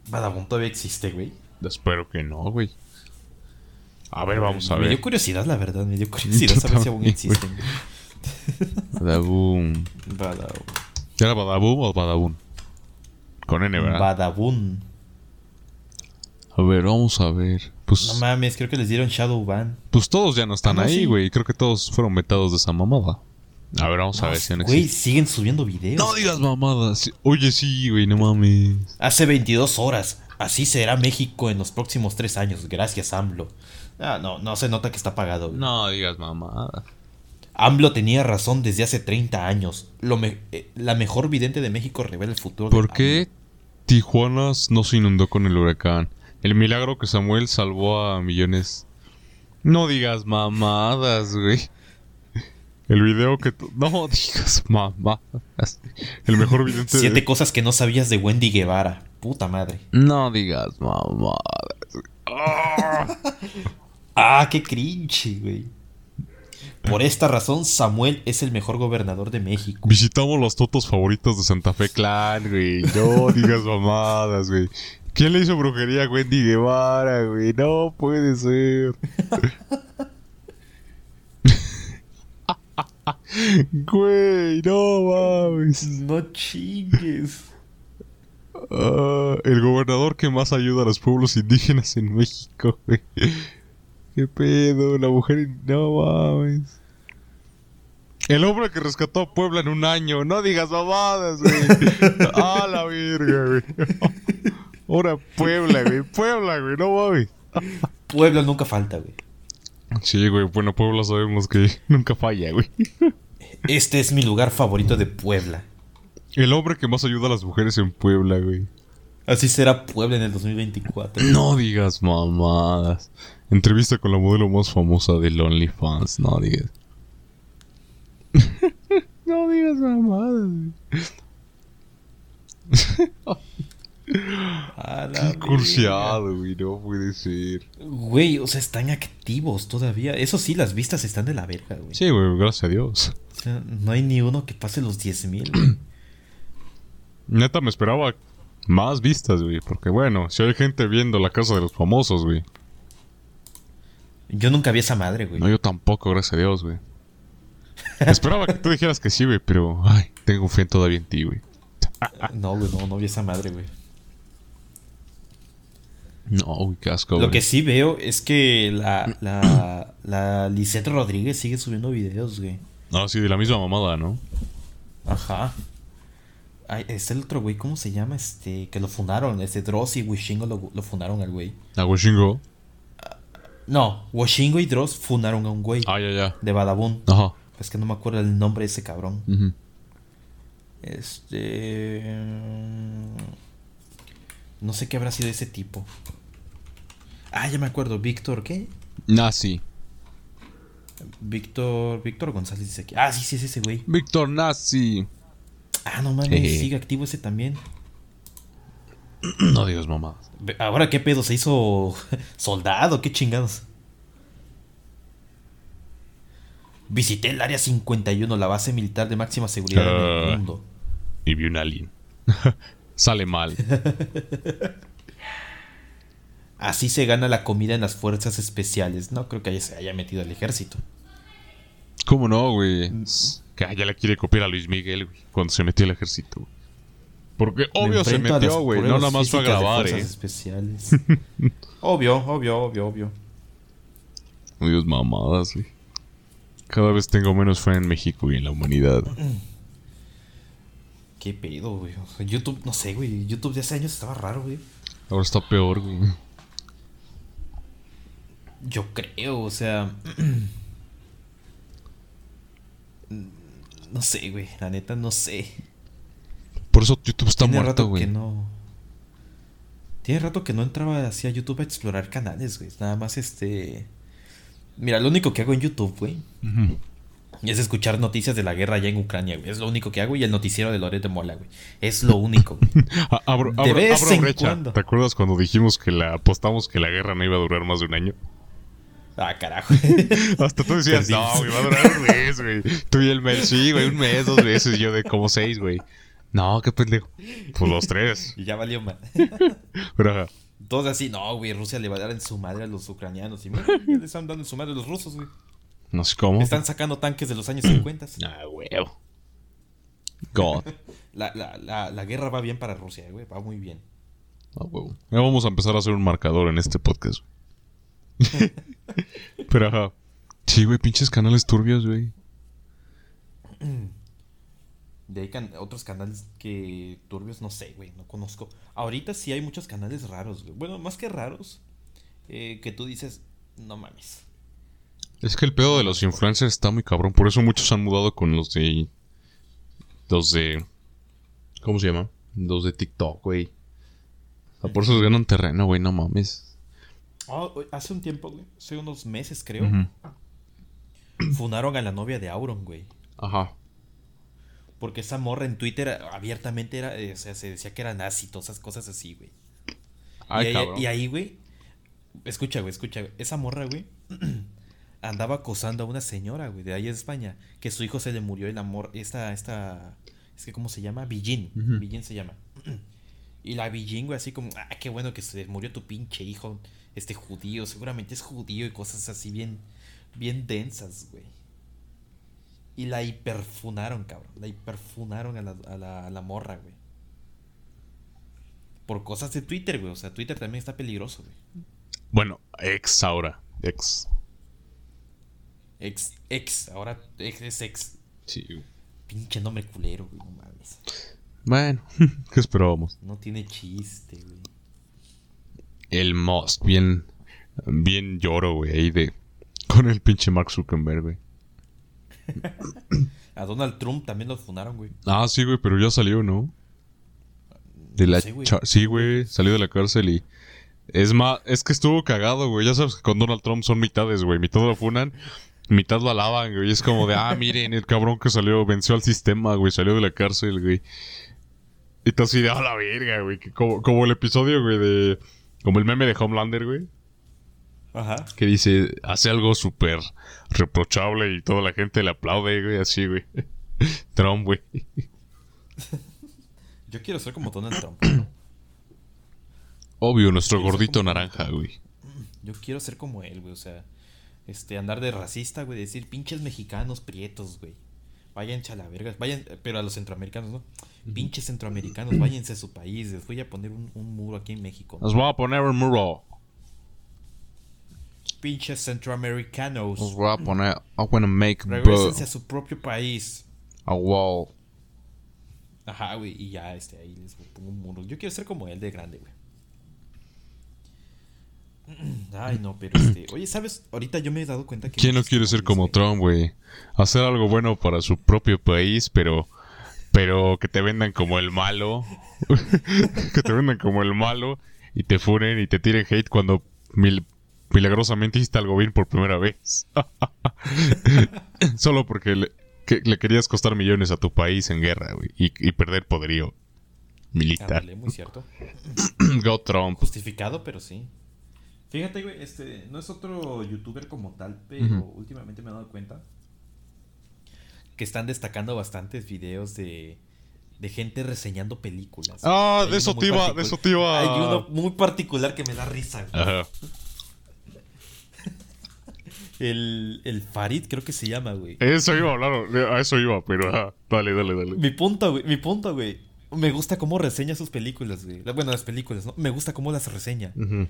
Badabun todavía existe, güey. Espero que no, güey. A ver, vamos a Me ver. dio curiosidad, la verdad. Me dio curiosidad saber si aún existen. Badabun. Badabun. ¿Era Badabun o Badabun? Con N, ¿verdad? Badabun. a ver, vamos a ver. Pues, No mames, creo que les dieron Shadow Ban. pues todos ya no están Ah, no, ahí, sí. güey. Creo que todos fueron metados de esa mamada. A ver, vamos a No, ver si aún Güey, existe. siguen subiendo videos. No digas mamadas. Sí, Oye, sí, güey, no mames. Hace 22 horas. Así será México en los próximos tres años. Gracias, AMLO. Ah, no, no se nota que está pagado. güey. No digas mamadas. AMLO tenía razón desde hace 30 años. Lo me- eh, la mejor vidente de México revela el futuro. ¿Por qué Tijuana no se inundó con el huracán? El milagro que Samuel salvó a millones. No digas mamadas, güey. El video que... tú- No digas mamadas. El mejor. AMLO. Siete de- cosas que no sabías de Wendy Guevara. Puta madre. No digas. ¡Ah! Ah, qué cringe, güey. Por esta razón, Samuel es el mejor gobernador de México. Visitamos los totos favoritos de Santa Fe Clan, güey. No digas mamadas, güey. ¿Quién le hizo brujería a Wendy Guevara, güey? No puede ser. Güey, no mames. No chingues. Ah, el gobernador que más ayuda a los pueblos indígenas en México, güey. ¿Qué pedo? La mujer... No mames. El hombre que rescató a Puebla en un año. No digas mamadas, güey. A la verga, güey. Ahora Puebla, güey. Puebla, güey. No mames. Pueblo nunca falta, güey. Sí, güey. Bueno, Puebla sabemos que nunca falla, güey. Este es mi lugar favorito de Puebla. El hombre que más ayuda a las mujeres en Puebla, güey. Así será Puebla en el 2024. No digas mamadas. Entrevista con la modelo más famosa del OnlyFans. No digas. no digas mamadas. A la Qué cursiado, güey. No puede ser. Güey, o sea, están activos todavía. Eso sí, las vistas están de la verga, güey. Sí, güey. Gracias a Dios. O sea, no hay ni uno que pase los 10 mil, güey. Neta, me esperaba más vistas, güey. Porque bueno, si hay gente viendo la casa de los famosos, güey. Yo nunca vi esa madre, güey. No, yo tampoco, gracias a Dios, güey. Esperaba que tú dijeras que sí, güey. Pero, ay, tengo fe todavía en ti, güey. No, güey, no, no vi esa madre, güey. No, qué asco, Lo güey. que sí veo es que la, la, la Lisette Rodríguez sigue subiendo videos, güey. No, sí, de la misma mamada, ¿no? Ajá. Ay, está el otro güey, ¿cómo se llama? Este, que lo fundaron. Este Dross y Wishingo lo, lo fundaron al güey. A Wishingo. No, Washingo y Dross fundaron a un güey Ah, ya, ya. de Badabun. Ajá. Es que no me acuerdo el nombre de ese cabrón. Este. No sé qué habrá sido ese tipo. Ah, ya me acuerdo. Víctor, ¿qué? Nazi. Víctor. Víctor González dice aquí. Ah, sí, sí, es ese güey. Víctor Nazi. Ah, no mames, Jeje. sigue activo ese también. No digas. Ve- Ahora, ¿qué pedo? ¿Se hizo soldado? ¿Qué chingados? Visité el área 51, la base militar de máxima seguridad en Ah. el mundo. Y vi un alien. Sale mal. Así se gana la comida en las fuerzas especiales. No creo que haya, se haya metido al ejército. ¿Cómo no, güey? Que ya le quiere copiar a Luis Miguel, güey, cuando se metió al ejército. güey. Porque Me obvio se metió, güey. No nada más fue a grabar, eh. especiales. obvio, obvio, obvio, obvio. Dios mamadas, güey. Cada vez tengo menos fe en México y en la humanidad. ¿Qué pedo, güey? O sea, YouTube, no sé, güey. YouTube de hace años estaba raro, güey. Ahora está peor, güey. Yo creo, o sea. No sé, güey. La neta, no sé. Por eso YouTube está Tiene muerto, rato güey. que no. Tiene rato que no entraba así a YouTube a explorar canales, güey. Nada más este. Mira, lo único que hago en YouTube, güey, Ujú. Es escuchar noticias de la guerra allá en Ucrania, güey. Es lo único que hago y el noticiero de Loret de Mola, güey. Es lo único, güey. A- abro, De abro- vez abro en brecha. cuando. ¿Te acuerdas cuando dijimos que la apostamos que la guerra no iba a durar más de un año? Ah, carajo. Hasta tú decías, no, güey, va a durar un mes, güey. Tú y el mes, sí, güey, un mes, dos meses. Yo de como seis, güey. No, qué pendejo. Pues los tres. y ya valió mal. Pero, ajá. Todos así, no, güey, Rusia le va a dar en su madre a los ucranianos. Y mira, ya le están dando en su madre a los rusos, güey. No sé cómo. Están sacando tanques de los años 50. Ah, huevo. God. La, la, la, la guerra va bien para Rusia, güey. Va muy bien. Ah, huevo. Ya vamos a empezar a hacer un marcador en este podcast. Pero, ajá. Sí, güey, pinches canales turbios, güey. De ahí can- otros canales que turbios, no sé, güey, no conozco. Ahorita sí hay muchos canales raros, güey. Bueno, más que raros, eh, que tú dices, no mames. Es que el pedo de los influencers está muy cabrón. Por eso muchos han mudado con los de. Los de. ¿Cómo se llama? Los de TikTok, güey. O sea, por eso ganan terreno, güey, no mames. Ah, hace un tiempo, güey, hace unos meses creo, Ujú. funaron a la novia de Auron, güey. Ajá. Porque esa morra en Twitter abiertamente era, eh, o sea, se decía que era nazi, todas esas cosas así, güey. Ay, y, ahí, y ahí, güey, escucha, güey, escucha, güey, esa morra, güey, andaba acosando a una señora, güey, de ahí de España, que su hijo se le murió el amor, esta, esta, es que, ¿cómo se llama? Villín. Villín se llama. Y la Villín, güey, así como, ah, qué bueno que se murió tu pinche hijo, este judío, seguramente es judío y cosas así bien, bien densas, güey. Y la hiperfunaron, cabrón. La hiperfunaron a la, a la, a la morra, güey. Por cosas de Twitter, güey. O sea, Twitter también está peligroso, güey. Bueno, ex ahora. Ex. Ex, ex, ahora ex es ex. Sí. Pinche nombre culero, güey. No mames. Bueno, ¿qué esperábamos? No tiene chiste, güey. El Musk, bien. Bien lloro, güey, ahí de. Con el pinche Mark Zuckerberg, güey. A Donald Trump también lo funaron, güey. Ah, sí, güey, pero ya salió, ¿no? De la sé, güey. cha- Sí, güey, salió de la cárcel y. Es más, es que estuvo cagado, güey. Ya sabes que con Donald Trump son mitades, güey. Mitad lo funan, mitad lo alaban, güey. Es como de, ah, miren, el cabrón que salió, venció al sistema, güey. Salió de la cárcel, güey. Y tú así de, a la verga, güey. que Como, como el episodio, güey, de. Como el meme de Homelander, güey. Ajá. Que dice, hace algo súper reprochable y toda la gente le aplaude, güey. Así, güey. Trump, güey. Yo quiero ser como Donald Trump. Obvio, nuestro gordito como- naranja, güey. Yo quiero ser como él, güey. O sea, este, andar de racista, güey. Decir pinches mexicanos prietos, güey. Váyanse a la verga. Vayan, pero a los centroamericanos, ¿no? Pinches centroamericanos, váyanse a su país. Les voy a poner un, un muro aquí en México. Nos voy a poner un muro. Pinches centroamericanos. Nos voy a poner. I wanna make Regrésense a su propio país. a wall. Ajá, güey. Y ya, este, ahí les pongo un muro. Yo quiero ser como él de grande, güey. Ay, no, pero este. Oye, ¿sabes? Ahorita yo me he dado cuenta que. ¿Quién no quiere ser como Trump, güey? Hacer algo bueno para su propio país, pero. Pero que te vendan como el malo. que te vendan como el malo. Y te funen y te tiren hate cuando mil- milagrosamente hiciste algo bien por primera vez. Solo porque le, que- le querías costar millones a tu país en guerra, güey. Y, y perder poderío militar. Ándale, muy cierto. Go Trump. Justificado, pero sí. Fíjate, güey, este no es otro youtuber como tal, pero últimamente me he dado cuenta que están destacando bastantes videos de, de gente reseñando películas. Ah, Hay de eso te iba- de eso te iba- Hay uno muy particular que me da risa. güey. Ajá. El, el Farid creo que se llama, güey. Eso iba a hablar, a eso iba, pero ajá. Dale, dale, dale. Mi punto, güey, mi punto, güey. Me gusta cómo reseña sus películas, güey. Bueno, las películas, ¿no? Me gusta cómo las reseña. Ujú.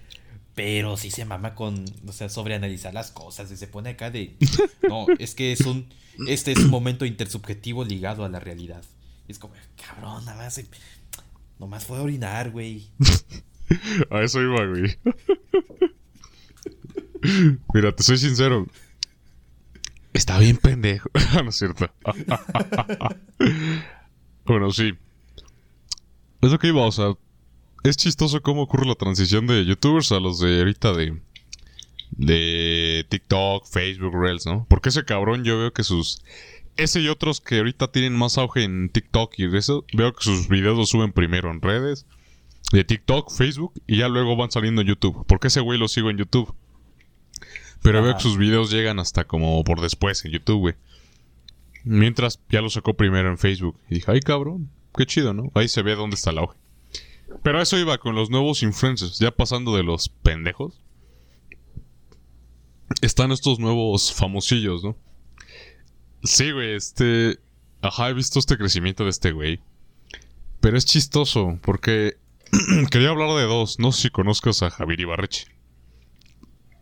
Pero sí se mama con, o sea, sobreanalizar las cosas. Y se pone acá de. No, es que es un. Este es un momento intersubjetivo ligado a la realidad. Y es como, cabrón, nada más. Nomás fue a orinar, güey. A eso iba, güey. Mira, te soy sincero. Está bien pendejo. no es cierto. bueno, sí. Es lo que iba, o sea. Es chistoso cómo ocurre la transición de youtubers a los de ahorita de. De TikTok, Facebook, Reels, ¿no? Porque ese cabrón yo veo que sus. Ese y otros que ahorita tienen más auge en TikTok y eso, veo que sus videos los suben primero en redes de TikTok, Facebook y ya luego van saliendo en YouTube. Porque ese güey lo sigo en YouTube. Pero veo que sus videos llegan hasta como por después en YouTube, güey. Mientras ya lo sacó primero en Facebook. Y dije, ay cabrón, qué chido, ¿no? Ahí se ve dónde está el auge. Pero a eso iba con los nuevos influencers, ya pasando de los pendejos. Están estos nuevos famosillos, ¿no? Sí, güey, este... Ajá, he visto este crecimiento de este güey. Pero es chistoso, porque quería hablar de dos. No sé si conozcas a Javier Ibarreche.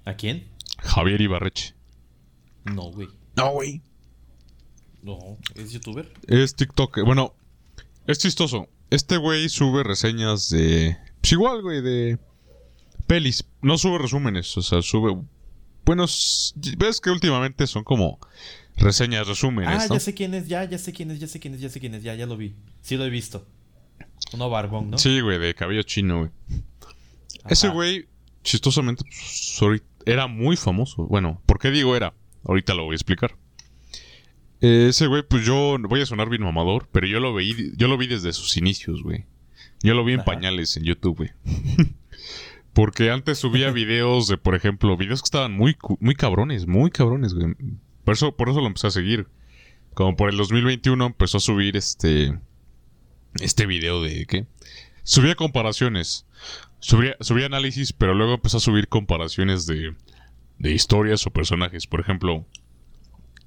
¿A quién? Javier Ibarreche. No, güey. No, güey. No, ¿es youtuber? Es TikTok. Bueno, es chistoso. Este güey sube reseñas de. Pues igual, güey, de. Pelis. No sube resúmenes. O sea, sube. Bueno, ves que últimamente son como reseñas, resúmenes, Ah, ¿no? ya sé quién es, ya, ya sé quién es, ya sé quién es, ya sé quién es, ya, ya lo vi. Sí lo he visto. Uno barbón, ¿no? Sí, güey, de cabello chino, güey. Ese güey, chistosamente, pues, era muy famoso. Bueno, ¿por qué digo era? Ahorita lo voy a explicar. Eh, Ese güey, pues yo voy a sonar bien mamador, pero yo lo vi, yo lo vi desde sus inicios, güey. Yo lo vi en Ajá. pañales en YouTube, güey. Porque antes subía videos de, por ejemplo, videos que estaban muy, muy cabrones, muy cabrones, güey. Por eso, por eso lo empecé a seguir. Como por el 2021 empezó a subir este. Este video de ¿qué? Subía comparaciones. Subía, subía análisis, pero luego empezó a subir comparaciones de, de historias o personajes. Por ejemplo,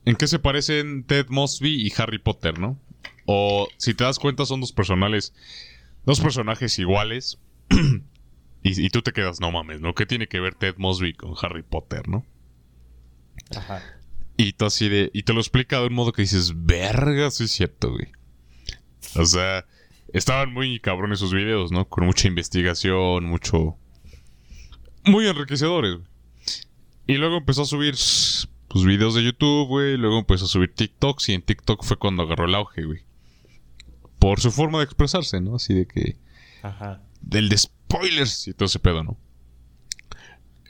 ¿en qué se parecen Ted Mosby y Harry Potter, no? O si te das cuenta, son dos personales. Dos personajes iguales. y, y tú te quedas, no mames, ¿no? ¿Qué tiene que ver Ted Mosby con Harry Potter, no? Ajá. Y tú así de. Y te lo explica de un modo que dices, verga, sí es cierto, güey. O sea, estaban muy cabrones sus videos, ¿no? Con mucha investigación, mucho. Muy enriquecedores, güey. Y luego empezó a subir pues, videos de YouTube, güey. Luego empezó a subir TikToks. Y en TikTok fue cuando agarró el auge, güey. Por su forma de expresarse, ¿no? Así de que Ajá. del de spoilers y todo ese pedo, ¿no?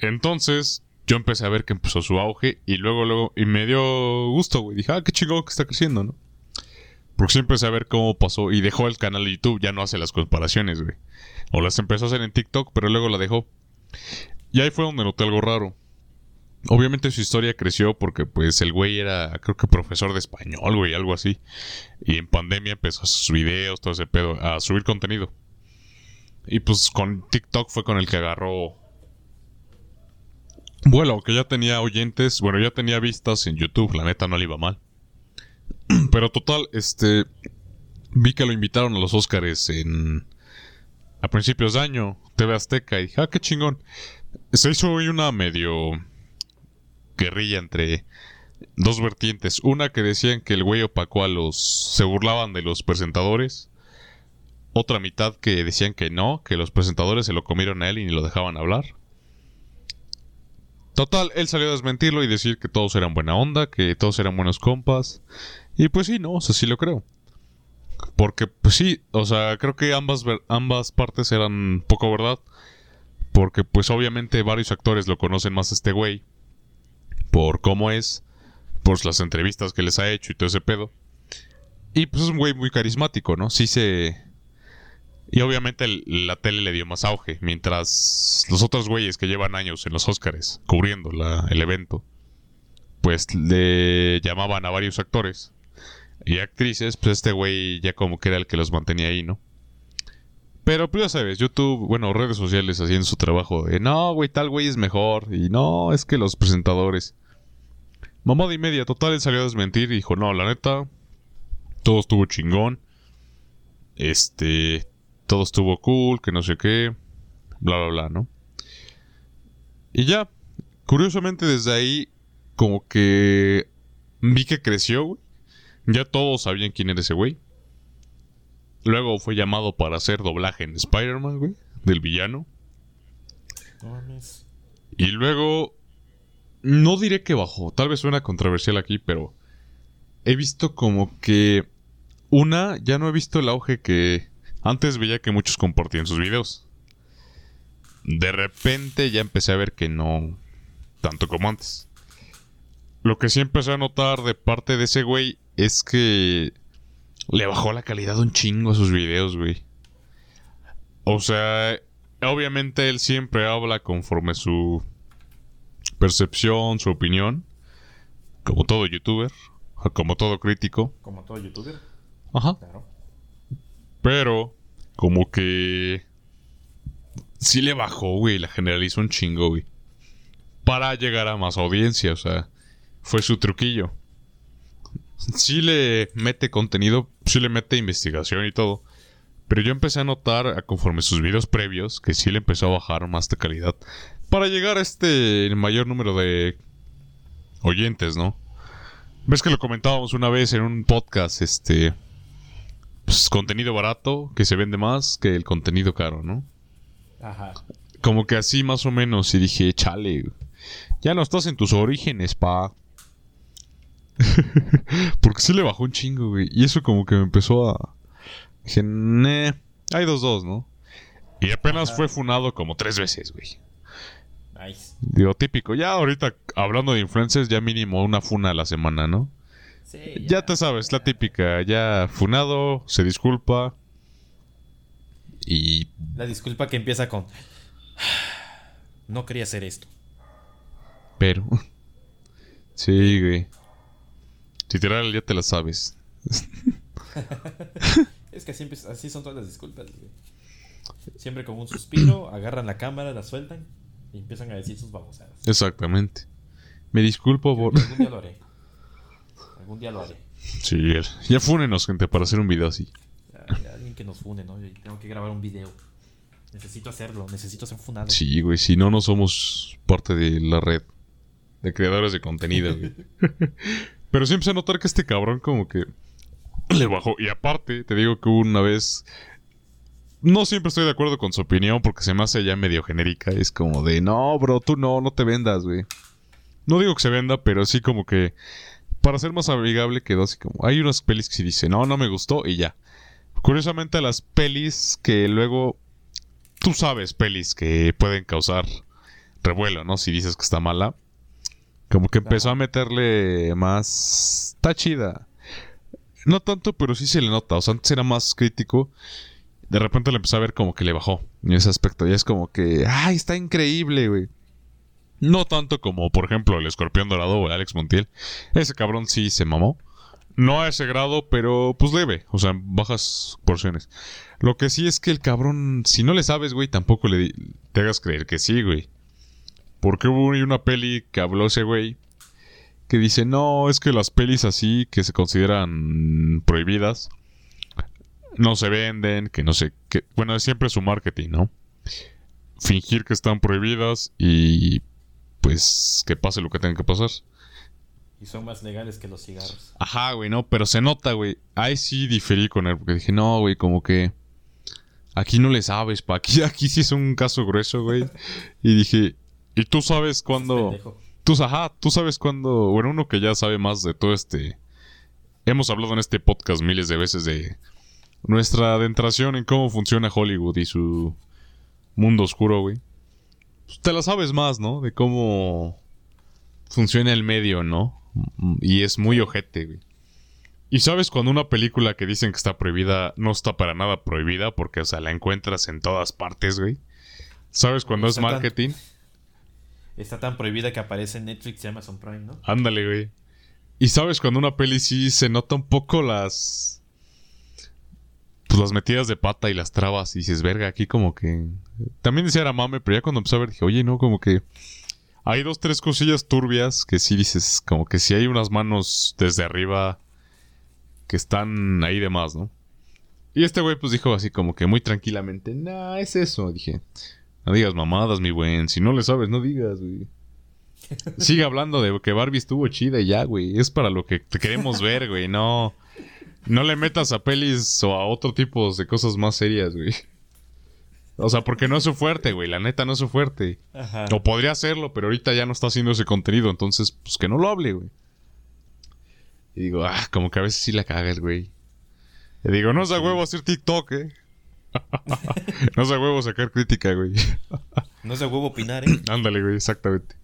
Entonces, yo empecé a ver que empezó su auge y luego, luego, y me dio gusto, güey. Dije, ah, qué chingón que está creciendo, ¿no? Porque sí empecé a ver cómo pasó y dejó el canal de YouTube, ya no hace las comparaciones, güey. O las empezó a hacer en TikTok, pero luego la dejó. Y ahí fue donde noté algo raro. Obviamente su historia creció porque pues el güey era, creo que profesor de español, güey, algo así. Y en pandemia empezó sus videos, todo ese pedo, a subir contenido. Y pues con TikTok fue con el que agarró vuelo, que ya tenía oyentes, bueno, ya tenía vistas en YouTube, la neta no le iba mal. Pero total, este. Vi que lo invitaron a los Oscars en. A principios de año, TV Azteca, y dije, ah, qué chingón. Se hizo hoy una medio. Guerrilla entre dos vertientes. Una que decían que el güey opacó a los. se burlaban de los presentadores. Otra mitad que decían que no, que los presentadores se lo comieron a él y ni lo dejaban hablar. Total, él salió a desmentirlo y decir que todos eran buena onda, que todos eran buenos compas. Y pues sí, no, o sea, sí lo creo. Porque, pues sí, o sea, creo que ambas, ambas partes eran poco verdad. Porque, pues obviamente varios actores lo conocen más a este güey. Por cómo es, por las entrevistas que les ha hecho y todo ese pedo. Y pues es un güey muy carismático, ¿no? Sí se, y obviamente la tele le dio más auge, mientras los otros güeyes que llevan años en los Oscars cubriendo el evento, pues le llamaban a varios actores y actrices, pues este güey ya como que era el que los mantenía ahí, ¿no? Pero pues ya sabes, YouTube, bueno, redes sociales haciendo su trabajo de, no, güey, tal güey es mejor, y no, es que los presentadores. Mamada y media, total, él salió a desmentir y dijo, no, la neta, todo estuvo chingón. Este, todo estuvo cool, que no sé qué, bla, bla, bla, ¿no? Y ya, curiosamente desde ahí, como que vi que creció, güey. Ya todos sabían quién era ese güey. Luego fue llamado para hacer doblaje en Spider-Man, güey, del villano. Y luego, no diré que bajó, tal vez suena controversial aquí, pero he visto como que una, ya no he visto el auge que antes veía que muchos compartían sus videos. De repente ya empecé a ver que no tanto como antes. Lo que sí empecé a notar de parte de ese güey es que le bajó la calidad un chingo a sus videos, güey. O sea, obviamente él siempre habla conforme su percepción, su opinión. Como todo youtuber. Como todo crítico. Como todo youtuber. Ajá. Claro. Pero como que sí le bajó, güey, la generalizó un chingo, güey. Para llegar a más audiencia, o sea, fue su truquillo. Sí le mete contenido, sí le mete investigación y todo. Pero yo empecé a notar, conforme sus videos previos, que sí le empezó a bajar más de calidad. Para llegar a este mayor número de oyentes, ¿no? Ves que lo comentábamos una vez en un podcast, este pues, contenido barato que se vende más que el contenido caro, ¿no? Ajá. Como que así más o menos y dije, chale, ya no estás en tus orígenes, pa. Porque sí le bajó un chingo, güey. Y eso como que me empezó a... Dije, hay dos dos, ¿no? Y apenas fue funado como tres veces, güey. Nice. Digo, típico. Ya ahorita, hablando de influencers, ya mínimo una funa a la semana, ¿no? ya, te sabes, la típica. Ya funado, se disculpa. Y. La disculpa que empieza con. No quería hacer esto. Pero. Sí, güey. Literal, ya te la sabes. es que así, así son todas las disculpas, Siempre con un suspiro, agarran la cámara, la sueltan y empiezan a decir sus babosadas. Exactamente. Me disculpo por. Algún día lo haré. Algún día lo haré. Sí, ya fúnenos, gente, para hacer un video así. alguien que nos fune, ¿no? Yo tengo que grabar un video. Necesito hacerlo, necesito ser funado. Sí, güey, si no, no somos parte de la red de creadores de contenido, güey. Pero siempre se a notar que este cabrón como que le bajó. Y aparte, te digo que una vez... No siempre estoy de acuerdo con su opinión porque se me hace ya medio genérica. Es como de, no, bro, tú no, no te vendas, güey. No digo que se venda, pero sí como que para ser más amigable quedó así como... Hay unas pelis que sí dicen, no, no me gustó y ya. Curiosamente las pelis que luego... Tú sabes pelis que pueden causar revuelo, ¿no? Si dices que está mala. Como que empezó a meterle más... Está chida. No tanto, pero sí se le nota. O sea, antes era más crítico. De repente le empezó a ver como que le bajó. En ese aspecto. Ya es como que... ¡Ay, está increíble, güey! No tanto como, por ejemplo, el escorpión dorado o el Alex Montiel. Ese cabrón sí se mamó. No a ese grado, pero pues leve. O sea, bajas porciones. Lo que sí es que el cabrón, si no le sabes, güey, tampoco le te hagas creer que sí, güey. Porque hubo una peli que habló ese güey. que dice, no, es que las pelis así que se consideran prohibidas no se venden, que no sé, que bueno, es siempre su marketing, ¿no? Fingir que están prohibidas y pues que pase lo que tenga que pasar. Y son más legales que los cigarros. Ajá, güey, no, pero se nota, güey. Ahí sí diferí con él, porque dije, no, güey, como que aquí no le sabes, pa. Aquí, aquí sí es un caso grueso, güey. Y dije, ¿y tú sabes cuándo? Tú, ajá, tú sabes cuándo. Bueno, uno que ya sabe más de todo este. Hemos hablado en este podcast miles de veces de nuestra adentración en cómo funciona Hollywood y su mundo oscuro, güey. Pues te la sabes más, ¿no? De cómo funciona el medio, ¿no? Y es muy ojete, güey. Y sabes cuando una película que dicen que está prohibida no está para nada prohibida porque, o sea, la encuentras en todas partes, güey. ¿Sabes cuando es tan- marketing? Está tan prohibida que aparece en Netflix y Amazon Prime, ¿no? Ándale, güey. Y sabes cuando una peli sí se nota un poco las. Pues las metidas de pata y las trabas. Y dices, verga, aquí como que. También decía era mame, pero ya cuando empecé a ver dije, oye, no, como que. Hay dos, tres cosillas turbias que sí dices, como que si hay unas manos desde arriba que están ahí de más, ¿no? Y este güey pues dijo así como que muy tranquilamente, nah, es eso. Dije, no digas mamadas, mi buen. Si no le sabes, no digas, güey. Sigue hablando de que Barbie estuvo chida y ya, güey. Es para lo que te queremos ver, güey. No, no le metas a pelis o a otro tipo de cosas más serias, güey. O sea, porque no es su fuerte, güey. La neta no es su fuerte. Ajá. O podría hacerlo, pero ahorita ya no está haciendo ese contenido. Entonces, pues que no lo hable, güey. Y digo, ah, como que a veces sí la caga el güey. Y digo, no es de huevo hacer TikTok, eh. no es de huevo sacar crítica, güey. No es de huevo opinar, ¿eh? Ándale, güey, exactamente.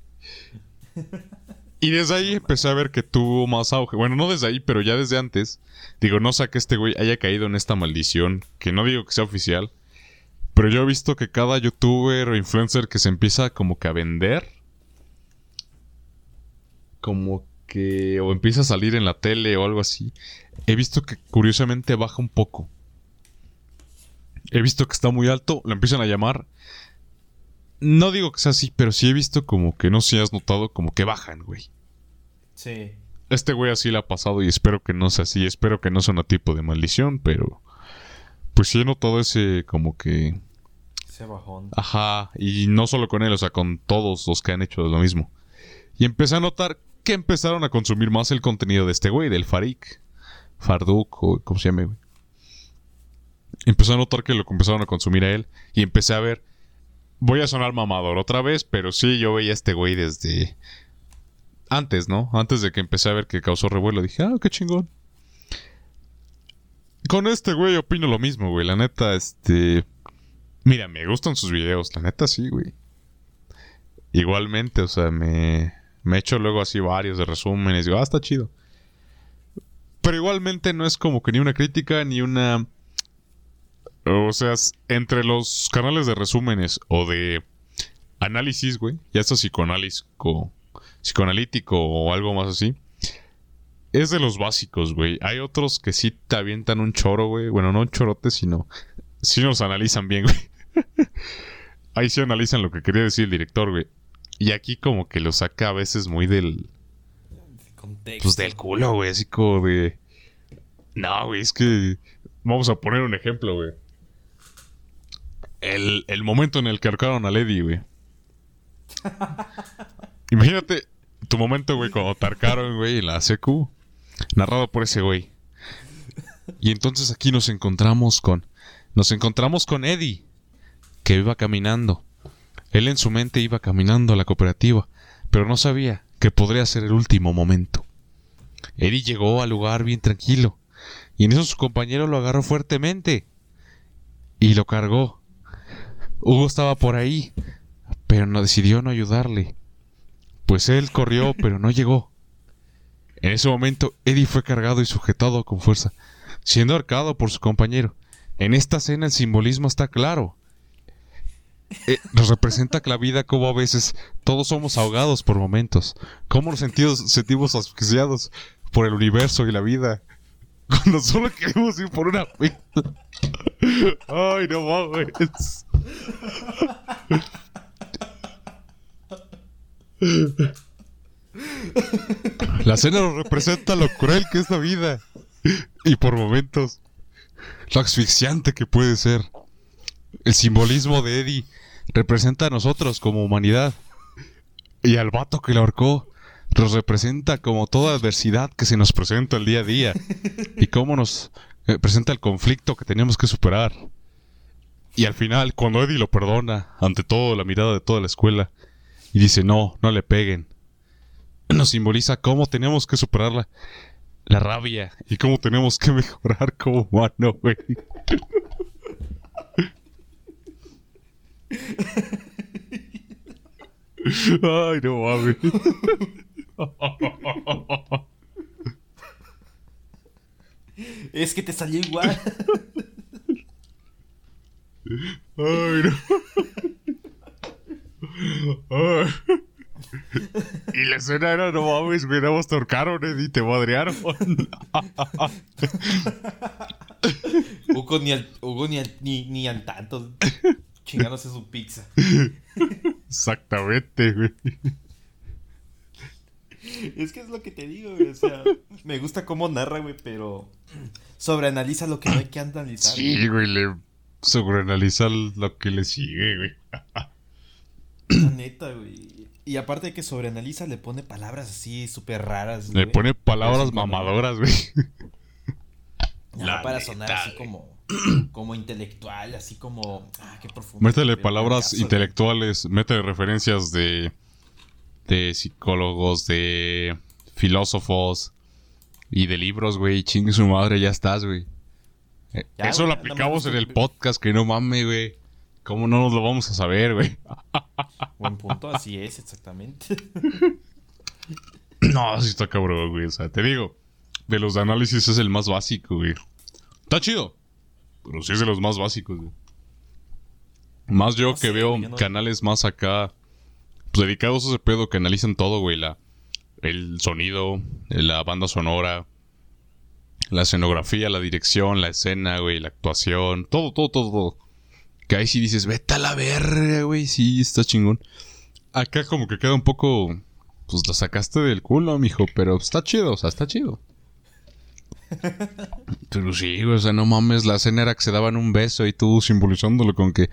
Y desde ahí empecé a ver que tuvo más auge. Bueno, no desde ahí, pero ya desde antes. Digo, no sé que este güey haya caído en esta maldición. Que no digo que sea oficial. Pero yo he visto que cada youtuber o influencer que se empieza como que a vender. Como que. O empieza a salir en la tele o algo así. He visto que curiosamente baja un poco. He visto que está muy alto. Lo empiezan a llamar. No digo que sea así, pero sí he visto como que no sé si has notado como que bajan, güey. Sí. Este güey así le ha pasado y espero que no sea así. Espero que no sea un tipo de maldición, pero. Pues sí he notado ese como que. Ese bajón. Ajá. Y no solo con él, o sea, con todos los que han hecho lo mismo. Y empecé a notar que empezaron a consumir más el contenido de este güey, del Farik. Farduk, o como se llame, güey. Empecé a notar que lo empezaron a consumir a él. Y empecé a ver. Voy a sonar mamador otra vez, pero sí, yo veía a este güey desde. Antes, ¿no? Antes de que empecé a ver que causó revuelo. Dije, ah, qué chingón. Con este güey opino lo mismo, güey. La neta, este. Mira, me gustan sus videos. La neta, sí, güey. Igualmente, o sea, me. Me echo luego así varios de resúmenes. Digo, ah, está chido. Pero igualmente no es como que ni una crítica ni una. O sea, entre los canales de resúmenes o de análisis, güey, ya está psicoanalítico, psicoanalítico o algo más así, es de los básicos, güey. Hay otros que sí te avientan un choro, güey. Bueno, no un chorote, sino sí nos analizan bien, güey. Ahí sí analizan lo que quería decir el director, güey. Y aquí como que lo saca a veces muy del... Contexto. Pues del culo, güey. Así como de... No, güey, es que... Vamos a poner un ejemplo, güey. El, el momento en el que ahorcaron a Lady, güey. Imagínate tu momento, güey, cuando te ahorcaron, güey, la CQ. Narrado por ese güey. Y entonces aquí nos encontramos con... Nos encontramos con Eddie. Que iba caminando. Él en su mente iba caminando a la cooperativa. Pero no sabía que podría ser el último momento. Eddie llegó al lugar bien tranquilo. Y en eso su compañero lo agarró fuertemente. Y lo cargó. Hugo estaba por ahí. Pero no decidió no ayudarle. Pues él corrió, pero no llegó. En ese momento, Eddie fue cargado y sujetado con fuerza, siendo ahorcado por su compañero. En esta escena el simbolismo está claro. Eh, nos representa que la vida como a veces todos somos ahogados por momentos. Cómo nos sentimos, sentimos asfixiados por el universo y la vida. Cuando solo queremos ir por una. Ay, no mames. La cena nos representa lo cruel que es la vida. Y por momentos, lo asfixiante que puede ser. El simbolismo de Eddie representa a nosotros como humanidad. Y al vato que la ahorcó nos representa como toda adversidad que se nos presenta el día a día. Y cómo nos eh, presenta el conflicto que tenemos que superar. Y al final, cuando Eddie lo perdona, ante todo la mirada de toda la escuela, y dice, no, no le peguen, nos simboliza cómo tenemos que superar la, la rabia y cómo tenemos que mejorar como humano, güey. Ay, no mames. Es que te salió igual. Ay, no. Ay. Y la escena era, no mames, güey, nada más te ahorcaron, Eddie, te madrearon. Hugo ni al, Hugo ni al, ni, ni al tanto. Chingándose su pizza. Exactamente, güey. Es que es lo que te digo, güey. O sea, me gusta cómo narra, güey, pero sobreanaliza lo que no hay que analizar. Sí, güey, le sobreanaliza lo que le sigue, güey. La neta, güey. Y aparte de que sobreanaliza, le pone palabras así súper raras. Le güey. pone palabras Así como- mamadoras, güey. La para neta, sonar así como, como intelectual, así como. Ah, qué profundo. Métele palabras caso, intelectuales, métele referencias de, de psicólogos, de filósofos y de libros, güey. Chingue su madre, ya estás, güey. Ya, Eso güey, lo nada aplicamos en el podcast, que no mames, güey. ¿Cómo no nos lo vamos a saber, güey? Buen punto, así es, exactamente. No, sí está cabrón, güey. O sea, te digo, de los de análisis es el más básico, güey. Está chido, pero sí es de los más básicos, güey. Más yo No que veo no- canales más acá, pues dedicados a ese pedo, que analizan todo, güey. La, el sonido, la banda sonora, la escenografía, la dirección, la escena, güey, la actuación, todo, todo, todo, todo. Que ahí sí dices, vete a la verga, güey, sí, está chingón. Acá como que queda un poco, pues lo sacaste del culo, mijo, pero está chido, o sea, está chido. Pero sí, güey, o sea, no mames, la escena era que se daban un beso y tú simbolizándolo con que...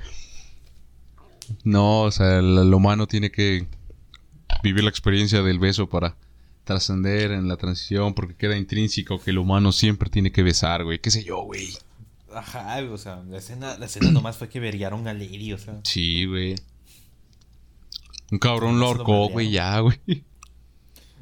No, o sea, el, el humano tiene que vivir la experiencia del beso para trascender en la transición porque queda intrínseco que el humano siempre tiene que besar, güey. ¿Qué sé yo, güey? Ajá, o sea, la escena, la escena nomás fue que veriaron a Lady, o sea. Sí, güey. Un cabrón lo ahorcó, güey, ya, güey.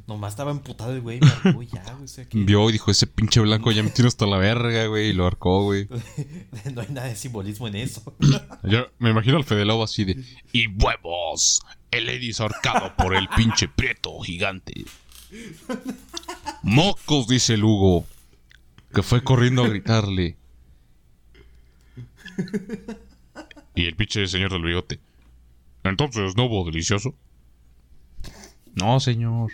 Nomás estaba emputado el güey, marcó ya, güey, o sea que. Vio y dijo, ese pinche blanco ya me tiene hasta la verga, güey, y lo ahorcó, güey. no hay nada de simbolismo en eso. Yo me imagino al Fede Lobo así de... Y huevos, el Eddie es ahorcado por el pinche prieto gigante. Mocos, dice el Hugo, que fue corriendo a gritarle. Y el pinche señor del bigote. Entonces, ¿no hubo delicioso? No, señor.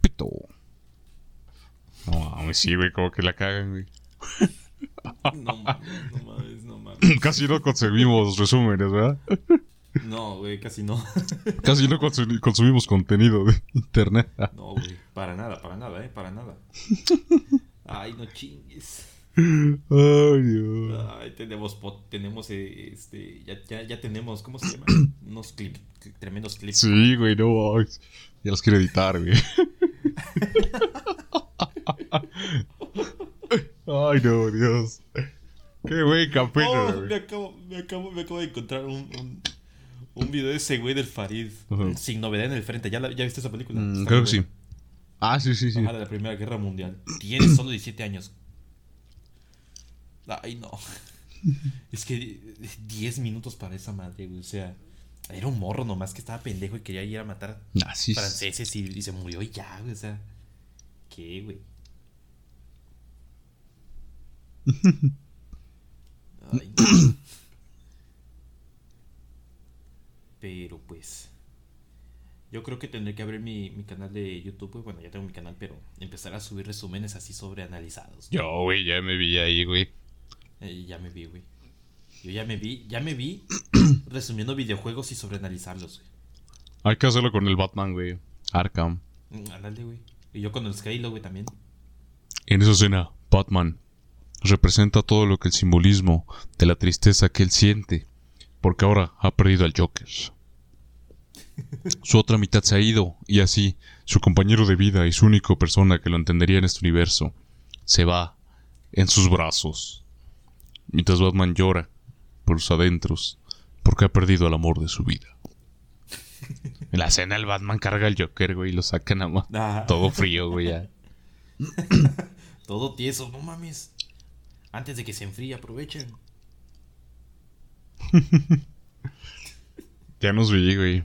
Pito. No, mames, sí, güey, como que la cagan, güey. No mames, no mames, no mames. Casi no conseguimos resúmenes, ¿verdad? No, güey, casi no. Casi no consu- consumimos contenido de internet. No, güey, para nada, para nada, eh, para nada. Ay, no chingues. Ay, Dios. Ay, tenemos, pot- tenemos, eh, este, ya, ya, ya tenemos, ¿cómo se llama? Unos clips, tremendos clips. Sí, güey, no. Ya los quiero editar, güey. Ay, no, Dios. Qué güey capítulo, Oh, güey. me acabo, me acabo, me acabo de encontrar un, un, un video de ese güey del Farid. Sin novedad en el frente. ¿Ya, la- ya viste esa película? Mm, creo que sí. Ah, sí, sí, sí. De la Primera Guerra Mundial. Tiene solo 17 años. Ay, no. Es que 10 minutos para esa madre, güey. O sea, era un morro nomás que estaba pendejo y quería ir a matar Nazis. franceses y, y se murió y ya, güey. O sea, ¿qué, güey? Ay, no. Pero pues. Yo creo que tendré que abrir mi, mi canal de YouTube. Bueno, ya tengo mi canal, pero empezar a subir resúmenes así sobreanalizados. Yo, güey, ya me vi ahí, güey. Eh, ya me vi, güey. Yo ya me vi, ya me vi resumiendo videojuegos y sobreanalizarlos, güey. Hay que hacerlo con el Batman, güey. Arkham. Mm, Ándale, güey. Y yo con el Halo, güey, también. En esa escena, Batman representa todo lo que el simbolismo de la tristeza que él siente, porque ahora ha perdido al Joker. Su otra mitad se ha ido, y así, su compañero de vida y su única persona que lo entendería en este universo, se va en sus brazos. Mientras Batman llora por sus adentros, porque ha perdido el amor de su vida. En la escena el Batman carga al Joker, güey, y lo saca nada más. Ah. Todo frío, güey, ya. Todo tieso, no mames. Antes de que se enfríe, aprovechen. Ya nos vi, güey.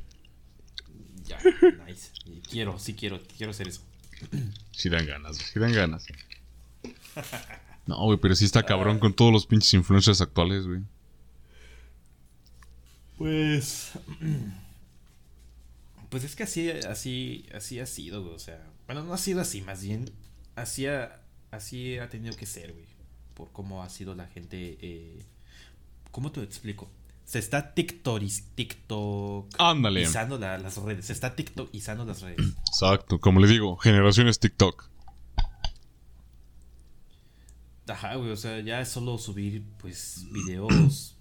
Ya, nice. Quiero, sí quiero, quiero hacer eso. Sí dan ganas, sí dan ganas. No, güey, pero sí está cabrón con todos los pinches influencers actuales, güey. Pues. Pues es que así, así, así ha sido, güey. O sea, bueno, no ha sido así, más bien. Así ha, así ha tenido que ser, güey. Por cómo ha sido la gente. Eh, ¿Cómo te lo explico? Se está tiktoris, Ándale. tiktokizando la- las redes. Se está tiktokizando las redes. Exacto, como le digo, generaciones TikTok. Ajá, güey, o sea, ya es solo subir, pues, videos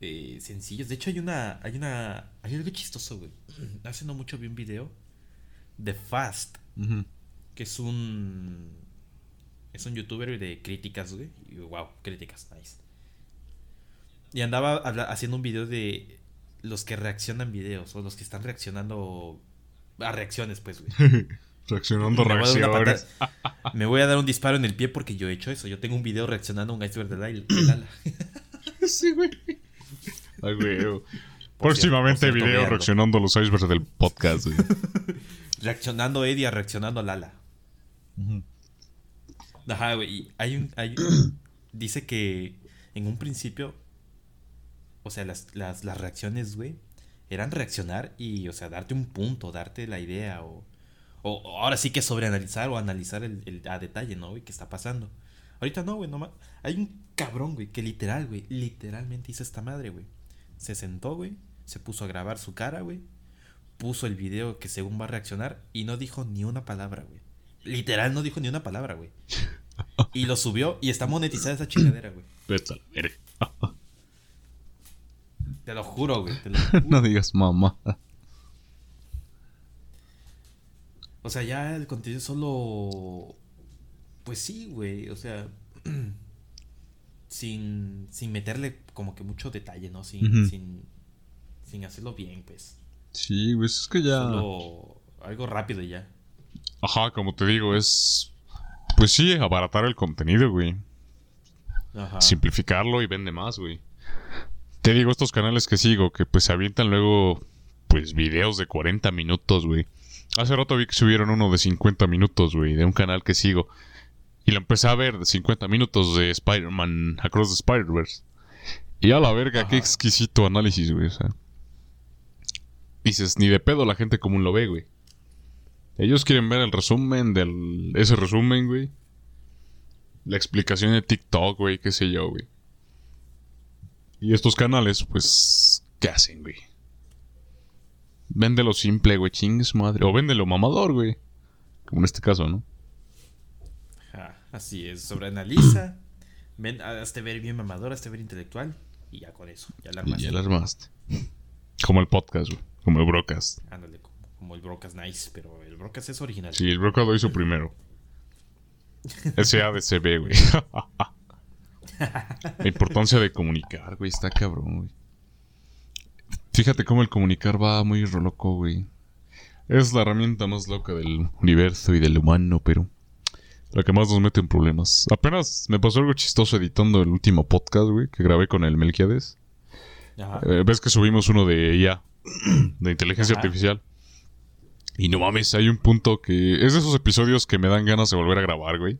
eh, sencillos. De hecho, hay una, hay una, hay algo chistoso, güey. Hace no mucho vi un video de Fast, que es un, es un youtuber de críticas, güey. Y wow, críticas, nice. Y andaba haciendo un video de los que reaccionan videos, o los que están reaccionando a reacciones, pues, güey. Reaccionando a Me voy a patada- Me voy a dar un disparo en el pie porque yo he hecho eso. Yo tengo un video reaccionando a un iceberg del Al- del ala. Sí, güey. Ay, güey. Por Próximamente cierto, video reaccionando a los icebergs del podcast, güey. Reaccionando a Eddie a reaccionando al ala. Ajá, güey. Hay un. Hay, dice que en un principio. O sea, las, las, las reacciones, güey. Eran reaccionar y, o sea, darte un punto, darte la idea. O, o o ahora sí que sobreanalizar o analizar el, el- a detalle, ¿no, güey? ¿Qué está pasando? Ahorita no, güey, nomás. Hay un cabrón, güey, que literal, güey, literalmente hizo esta madre, güey. Se sentó, güey, se puso a grabar su cara, güey. Puso el video que según va a reaccionar y no dijo ni una palabra, güey. Literal, no dijo ni una palabra, güey. Y lo subió y está monetizada esa chingadera, güey. Vete a la verga. Te lo juro, güey. te lo juro. No digas mamá. O sea, ya el contenido solo. Pues sí, güey. O sea. sin, sin meterle como que mucho detalle, ¿no? Sin, sin, sin hacerlo bien, pues. Sí, güey, es que ya. Solo algo rápido y ya. Ajá, como te digo, es. Pues sí, abaratar el contenido, güey. Ajá. Simplificarlo y vende más, güey. Te digo, estos canales que sigo, que pues se avientan luego, pues videos de 40 minutos, güey. Hace rato vi que subieron uno de 50 minutos, güey, de un canal que sigo. Y lo empecé a ver de 50 minutos de Spider-Man Across the Spider-Verse. Y a la verga, qué exquisito análisis, güey. O sea. Dices, ni de pedo la gente común lo ve, güey. Ellos quieren ver el resumen del. Ese resumen, güey. La explicación de TikTok, güey, qué sé yo, güey. Y estos canales, pues, ¿qué hacen, güey? Véndelo simple, güey, chingues madre. O véndelo mamador, güey. Como en este caso, ¿no? Ajá, Así es. Sobreanaliza. Ven, hazte ver bien mamador, hazte ver intelectual. Y ya con eso. Ya la armaste. ya la armaste. Como el podcast, güey. Como el broadcast. Ándale, como, como el Brocas Nice. Pero el Brocas es original. Sí, el broadcast lo hizo primero. Ese ADCB, güey. La importancia de comunicar, güey, está cabrón, güey. Fíjate cómo el comunicar va muy loco, güey. Es la herramienta más loca del universo y del humano, pero la que más nos mete en problemas. Apenas me pasó algo chistoso editando el último podcast, güey, que grabé con el Melquiades. Ajá. Eh, Ves que subimos uno de IA, de inteligencia Ajá. artificial. Y no mames, hay un punto que es de esos episodios que me dan ganas de volver a grabar, güey.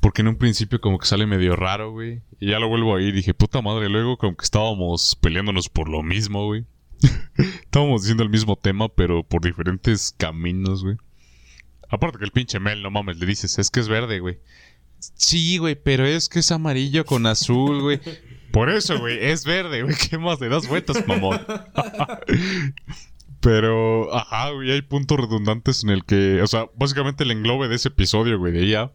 Porque en un principio como que sale medio raro, güey. Y ya lo vuelvo ahí y dije, puta madre, luego como que estábamos peleándonos por lo mismo, güey. estábamos diciendo el mismo tema, pero por diferentes caminos, güey. Aparte que el pinche Mel, no mames, le dices, es que es verde, güey. Sí, güey, pero es que es amarillo con azul, güey. Por eso, güey, es verde, güey. ¿Qué más le das vueltas, mamón? Pero, ajá, güey, hay puntos redundantes en el que, o sea, básicamente el englobe de ese episodio, güey, de IA,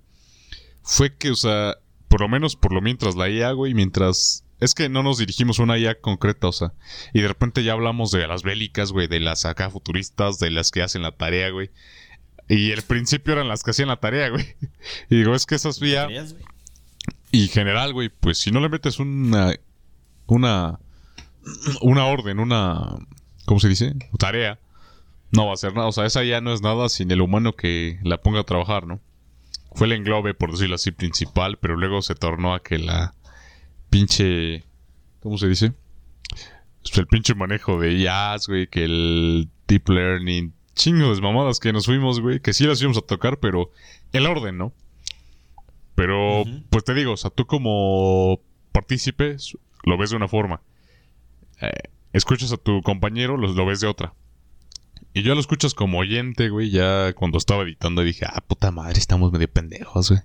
fue que, o sea, por lo menos por lo mientras la IA, güey, mientras... Es que no nos dirigimos a una IA concreta, o sea, y de repente ya hablamos de las bélicas, güey, de las acá futuristas, de las que hacen la tarea, güey. Y el principio eran las que hacían la tarea, güey. Y digo, es que esas IA... ¿Creías, güey? Y general, güey, pues si no le metes una. Una. Una orden, una. ¿Cómo se dice? Tarea. No va a hacer nada. O sea, esa ya no es nada sin el humano que la ponga a trabajar, ¿no? Fue el englobe, por decirlo así, principal, pero luego se tornó a que la. Pinche. ¿Cómo se dice? Pues el pinche manejo de IAS, güey, que el deep learning. Chingo de mamadas que nos fuimos, güey, que sí las íbamos a tocar, pero el orden, ¿no? Pero, pues te digo, o sea, tú como partícipe lo ves de una forma. Eh, escuchas a tu compañero, lo, lo ves de otra. Y yo lo escuchas como oyente, güey, ya cuando estaba editando dije, ah, puta madre, estamos medio pendejos, güey.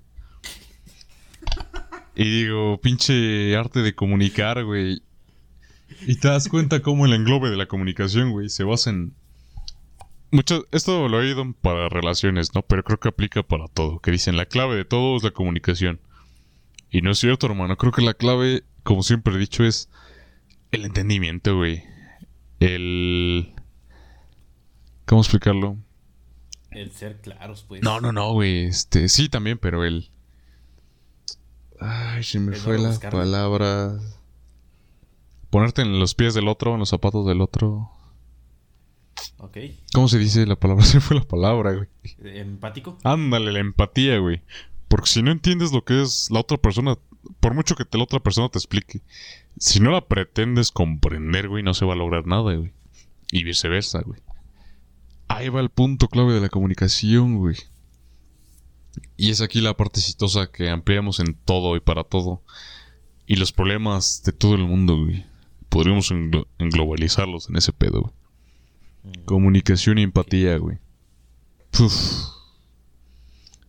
Y digo, pinche arte de comunicar, güey. Y te das cuenta cómo el englobe de la comunicación, güey, se basa en... Mucho, esto lo he oído para relaciones, ¿no? Pero creo que aplica para todo. Que dicen, la clave de todo es la comunicación. Y no es cierto, hermano. Creo que la clave, como siempre he dicho, es el entendimiento, güey. El... ¿Cómo explicarlo? El ser claros, pues. No, no, no, güey. Este, sí, también, pero el... Ay, se me El fue no la palabra. Ponerte en los pies del otro, en los zapatos del otro. Ok. ¿Cómo se dice la palabra? Se fue la palabra, güey. ¿Empático? Ándale, la empatía, güey. Porque si no entiendes lo que es la otra persona, por mucho que te, la otra persona te explique, si no la pretendes comprender, güey, no se va a lograr nada, güey. Y viceversa, güey. Ahí va el punto clave de la comunicación, güey. Y es aquí la parte exitosa que ampliamos en todo y para todo. Y los problemas de todo el mundo, güey. Podríamos englo- englobalizarlos en ese pedo, güey. Comunicación y empatía, güey. Puf.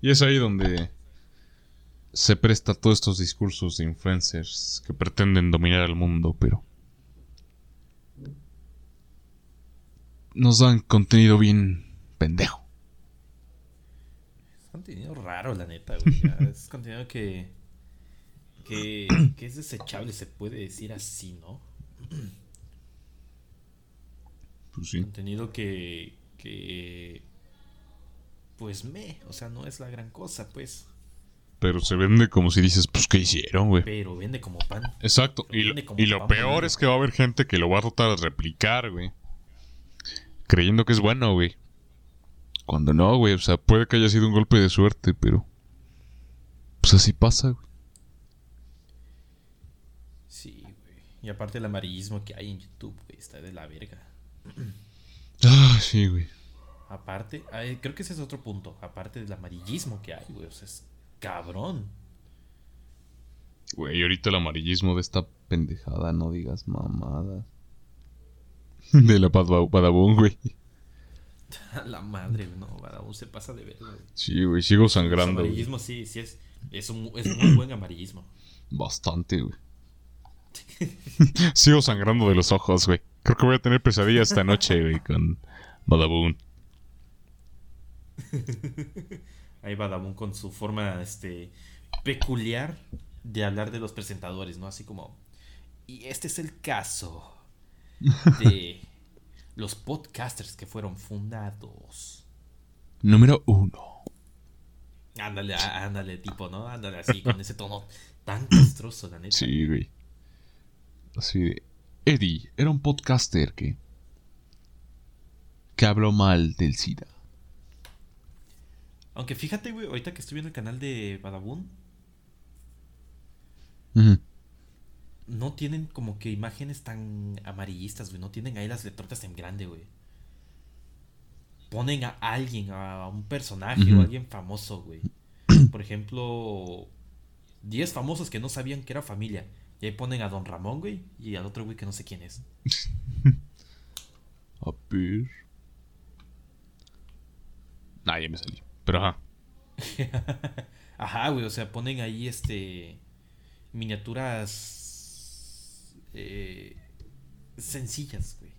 Y es ahí donde se presta todos estos discursos de influencers que pretenden dominar el mundo, pero nos dan contenido bien pendejo. Es contenido raro, la neta, güey. Es contenido que, que. que es desechable, se puede decir así, ¿no? Pues sí. Contenido que. que. Pues me, o sea, no es la gran cosa, pues. Pero se vende como si dices, pues, ¿qué hicieron, güey? Pero vende como pan. Exacto. Y lo, y lo pan peor es que va a haber gente que lo va a tratar de replicar, güey. Creyendo que es bueno, güey. Cuando no, güey. O sea, puede que haya sido un golpe de suerte, pero... Pues así pasa, güey. Sí, güey. Y aparte el amarillismo que hay en YouTube, güey, está de la verga. Ah, sí, güey. Aparte, ay, creo que ese es otro punto. Aparte del amarillismo que hay, güey. O sea, es cabrón. Güey, ahorita el amarillismo de esta pendejada, no digas mamadas. De la Bad- Badabun, güey. La madre, no, Badabun se pasa de verga. Sí, güey, sigo El sangrando. güey. amarillismo sí, sí es, es, un, es muy buen amarillismo. Bastante, güey. sigo sangrando de los ojos, güey. Creo que voy a tener pesadillas esta noche, güey, con Badabun. Ahí Badabun con su forma este peculiar de hablar de los presentadores, ¿no? Así como y este es el caso de los podcasters que fueron fundados. Número uno. Ándale, ándale, tipo, ¿no? Ándale así con ese tono tan castroso, la neta. Sí, güey. Así de... Eddie era un podcaster que... Que habló mal del SIDA. Aunque fíjate, güey, ahorita que estoy viendo el canal de Badabun, Ujú. No tienen como que imágenes tan amarillistas, güey. No tienen ahí las letrotas en grande, güey. Ponen a alguien, a un personaje o a alguien famoso, güey. Por ejemplo, 10 famosos que no sabían que era familia. Y ahí ponen a Don Ramón, güey, y al otro güey que no sé quién es. A ver... Nah, ya me salí. Pero ajá. Ajá, güey, o sea, ponen ahí este. miniaturas. Eh, sencillas, güey.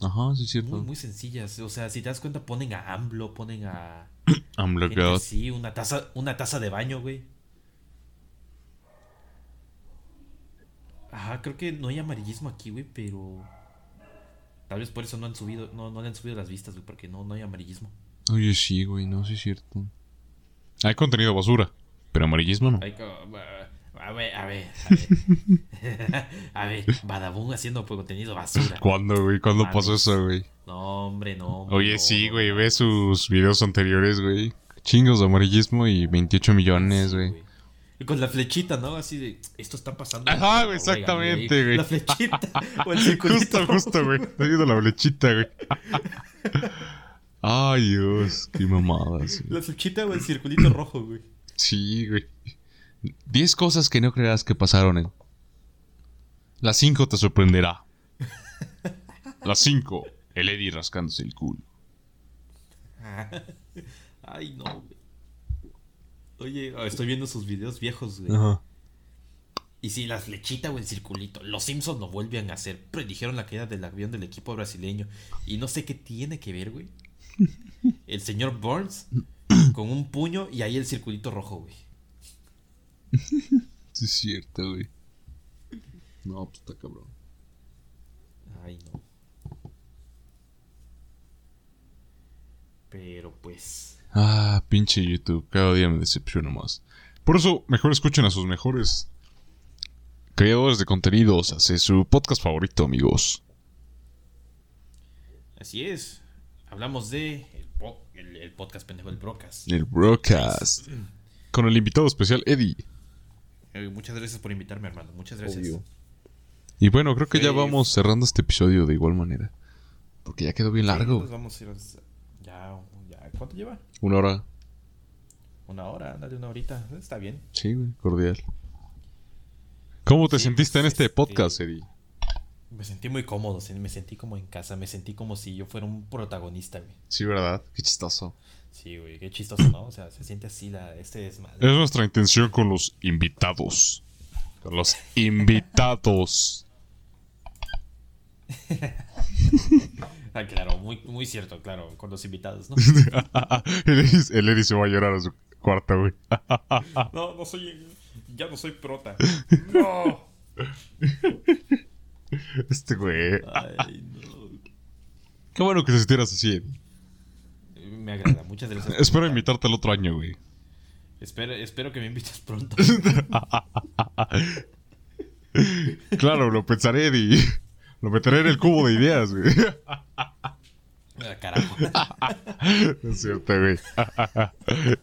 Ajá, sí es cierto. Muy, muy sencillas. O sea, si te das cuenta, ponen a AMLO, ponen a. Gente blackout. así, una taza, una taza de baño, güey. Ajá, creo que no hay amarillismo aquí, güey, pero. Tal vez por eso no han subido, no, no le han subido las vistas, güey, porque no, no hay amarillismo. Oye, sí, güey, no, sí es cierto. Hay contenido basura, pero amarillismo no. Hay a ver, a ver, a ver. a ver, Badabun haciendo contenido basura. ¿Cuándo, güey? ¿Cuándo Mames. pasó eso, güey? No, hombre, no. hombre, Oye, no, sí, güey, no. ve sus videos anteriores, güey. Chingos de amarillismo y 28 millones, Sí, güey. Y con la flechita, ¿no? Así de, esto está pasando. Ajá, güey, exactamente, güey. La flechita. o el circulito. Justo, justo, güey. Está viendo la flechita, güey. Ay, Dios, qué mamadas. güey. La flechita o el circulito rojo, güey. Sí, güey. 10 cosas que no creas que pasaron en. Las 5 te sorprenderá. Las 5, el Eddie rascándose el culo. Ay, no, güey. Oye, estoy viendo sus videos viejos, güey. Ajá. Y si la flechita o el circulito, los Simpsons lo vuelven a hacer. Predijeron la caída del avión del equipo brasileño. Y no sé qué tiene que ver, güey. El señor Burns con un puño y ahí el circulito rojo, güey. Sí, es cierto, güey. No, pues está cabrón. Ay, no. Pero pues. Ah, pinche YouTube. Cada día me decepciona más. Por eso, mejor escuchen a sus mejores creadores de contenidos. Hace su podcast favorito, amigos. Así es. Hablamos de el, po- el- el podcast pendejo del Brocas. El broadcast. Con el invitado especial, Eddie. Eh, muchas gracias por invitarme, hermano. Muchas gracias. Obvio. Y bueno, creo que ya vamos cerrando este episodio de igual manera. Porque ya quedó bien Sí, largo. pues vamos a ir a- Ya, ya. ¿Cuánto lleva? Una hora. Una hora, dale una horita. Está bien. Sí, güey, cordial. ¿Cómo te Sí, sentiste en pues, este este- podcast, Eddie? Me sentí muy cómodo, me sentí como en casa, me sentí como si yo fuera un protagonista, güey. Sí, ¿verdad? Qué chistoso. Sí, güey, qué chistoso, ¿no? O sea, se siente así la, este desmadre. Es nuestra intención con los invitados. Con los invitados. Ah, claro, muy, muy cierto, claro, con los invitados, ¿no? el, Eddie, el Eddie se va a llorar a su cuarto, güey. No, no soy, ya no soy prota. No. Este güey. Ay, no. Qué bueno que te sintieras así, Eddie. Me agrada, muchas gracias. Espero invitarte el otro año, güey. Espero, espero que me invites pronto. Claro, lo pensaré, Eddie. Lo meteré en el cubo de ideas, güey. Ah, carajo. Es cierto, güey.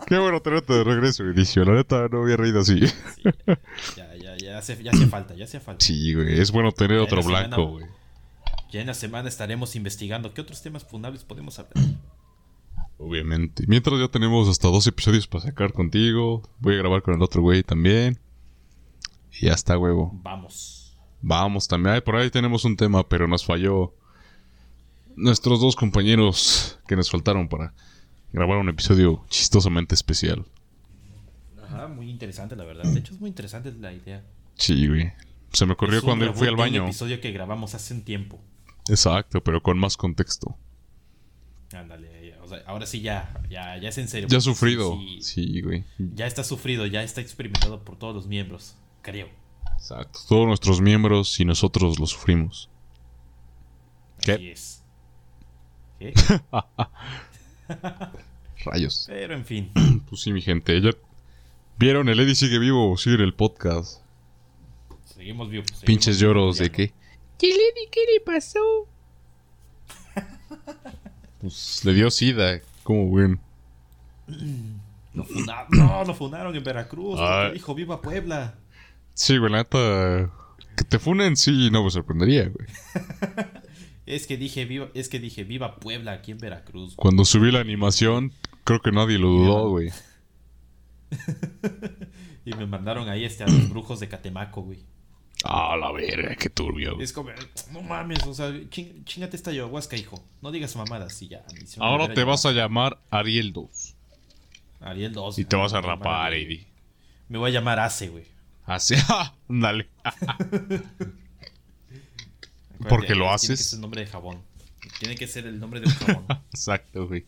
Qué bueno tenerte de regreso, inicio. La neta, no había reído así. Sí, ya, ya, ya, hace, ya hacía falta, ya hacía falta. Sí, güey. Es bueno tener Ya otro semana- blanco, güey. Ya en la semana estaremos investigando qué otros temas fundables podemos hablar. Obviamente. Mientras ya tenemos hasta dos episodios para sacar contigo. Voy a grabar con el otro güey también. Y ya está, huevo. Vamos. Vamos, también. Ay, por ahí tenemos un tema, pero nos falló nuestros dos compañeros que nos faltaron para grabar un episodio chistosamente especial. Ajá, muy interesante la verdad. De hecho es muy interesante la idea. Sí, güey. Se me ocurrió cuando fui al de un baño. episodio que grabamos hace un tiempo. Exacto, pero con más contexto. Ándale, ahora sí ya, ya, ya es en serio. Ya porque sufrido. sí, güey. Ya está sufrido, ya está experimentado por todos los miembros, creo. Exacto. Todos nuestros miembros y nosotros lo sufrimos. ¿Qué? Así es. ¿Qué? Rayos. Pero en fin. Pues sí, mi gente. Ya vieron, el Eddie sigue vivo, sigue el podcast. Seguimos vivos. seguimos Pinches lloros de que. ¿Qué le, qué le pasó? Pues le dio sida. Como ven. Lo No, lo funaron en Veracruz. Porque dijo Viva Puebla. Sí, güey, la neta. Que te funen, sí, no me sorprendería, güey. Es que dije viva, es que dije Viva Puebla aquí en Veracruz. Cuando subí la animación, creo que nadie lo dudó, güey. Y me mandaron ahí este a los brujos de Catemaco, güey. Ah, la verga, qué turbio. Es como, no mames, o sea, ching- chingate esta ayahuasca, hijo. No digas mamadas y ya. Ahora te vas a llamar Ariel 2. Ariel 2. Y te vas a rapar, Eddie. Me voy a llamar Ace, güey. Así, dale. Porque lo tiene que haces. ser nombre de jabón. Tiene que ser el nombre de un jabón. Exacto, güey.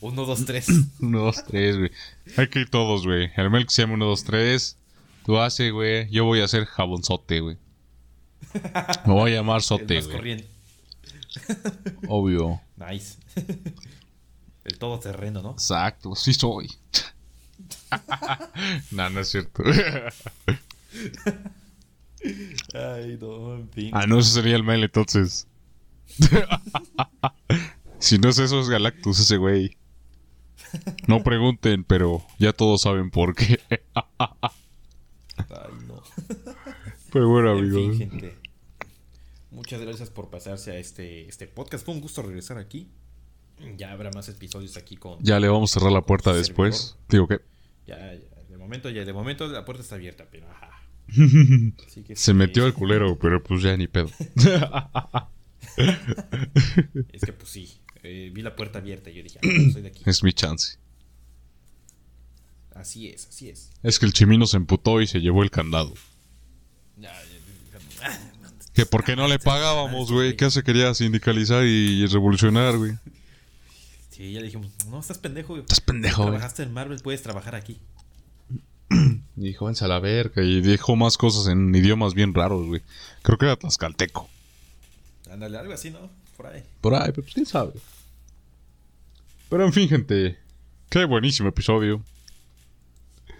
Uno, dos, tres. 1, 2, 3, güey. Hay que ir todos, güey. El Melk se llama 1, 2, 3. Tú haces, güey. Yo voy a hacer jabonzote, güey. Me voy a llamar sote, güey. Obvio. Nice. El todoterreno, ¿no? Exacto, sí soy. no, no es cierto. Ay, no, en fin. ah, no, ese sería el Mel entonces. si no es eso, es Galactus ese güey. No pregunten, pero ya todos saben por qué. Ay, no. pero bueno, En fin, amigos. gente. Muchas gracias por pasarse a este, este podcast. Fue un gusto regresar aquí. Ya habrá más episodios aquí con. Ya le vamos a cerrar la puerta después. Digo que Ya, ya, de momento, ya, de momento la puerta está abierta, pero ajá. Así que se sí, metió el culero, pero pues ya ni pedo. Es que pues sí. eh, vi la puerta abierta y yo dije, ah, soy de aquí. es mi chance. Así es, así es. Es que el chimino se emputó y se llevó el candado. Ya, ya, ya. Que por qué no le pagábamos, güey. ¿Qué se quería sindicalizar y revolucionar, güey? Sí, ya le dijimos, no, estás pendejo. güey. Estás pendejo. Trabajaste en Marvel, puedes trabajar aquí. Y dijo, a la verga. Y dijo más cosas en idiomas bien raros, güey. Creo que era tlaxcalteco. Ándale, algo así, ¿no? Por ahí. Por ahí, pero pues quién sabe. Pero en fin, gente. Qué buenísimo episodio.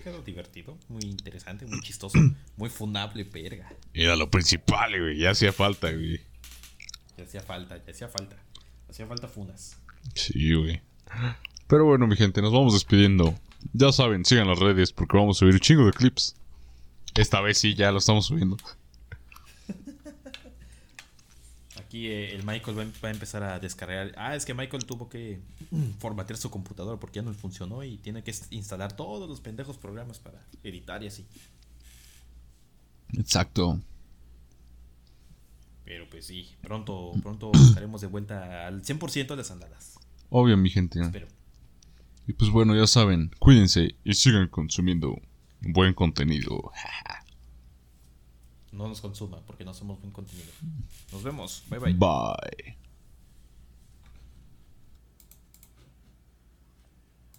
Quedó divertido, muy interesante, muy chistoso, muy funable, verga. Era lo principal, güey. Ya hacía falta, güey. Ya hacía falta, ya hacía falta. Hacía falta funas. Sí, güey. Pero bueno, mi gente, nos vamos despidiendo. Ya saben, sigan las redes porque vamos a subir un chingo de clips. Esta vez sí, ya lo estamos subiendo. Aquí eh, el Michael va, a- va a empezar a descargar. Ah, es que Michael tuvo que formatear su computadora porque ya no funcionó y tiene que instalar todos los pendejos programas para editar y así. Exacto. Pero pues sí, pronto, pronto estaremos de vuelta al 100% de las andadas. Obvio, mi gente. Espero. Y pues bueno, ya saben, cuídense y sigan consumiendo buen contenido. No nos consuma porque no somos buen contenido. Nos vemos. Bye bye. Bye.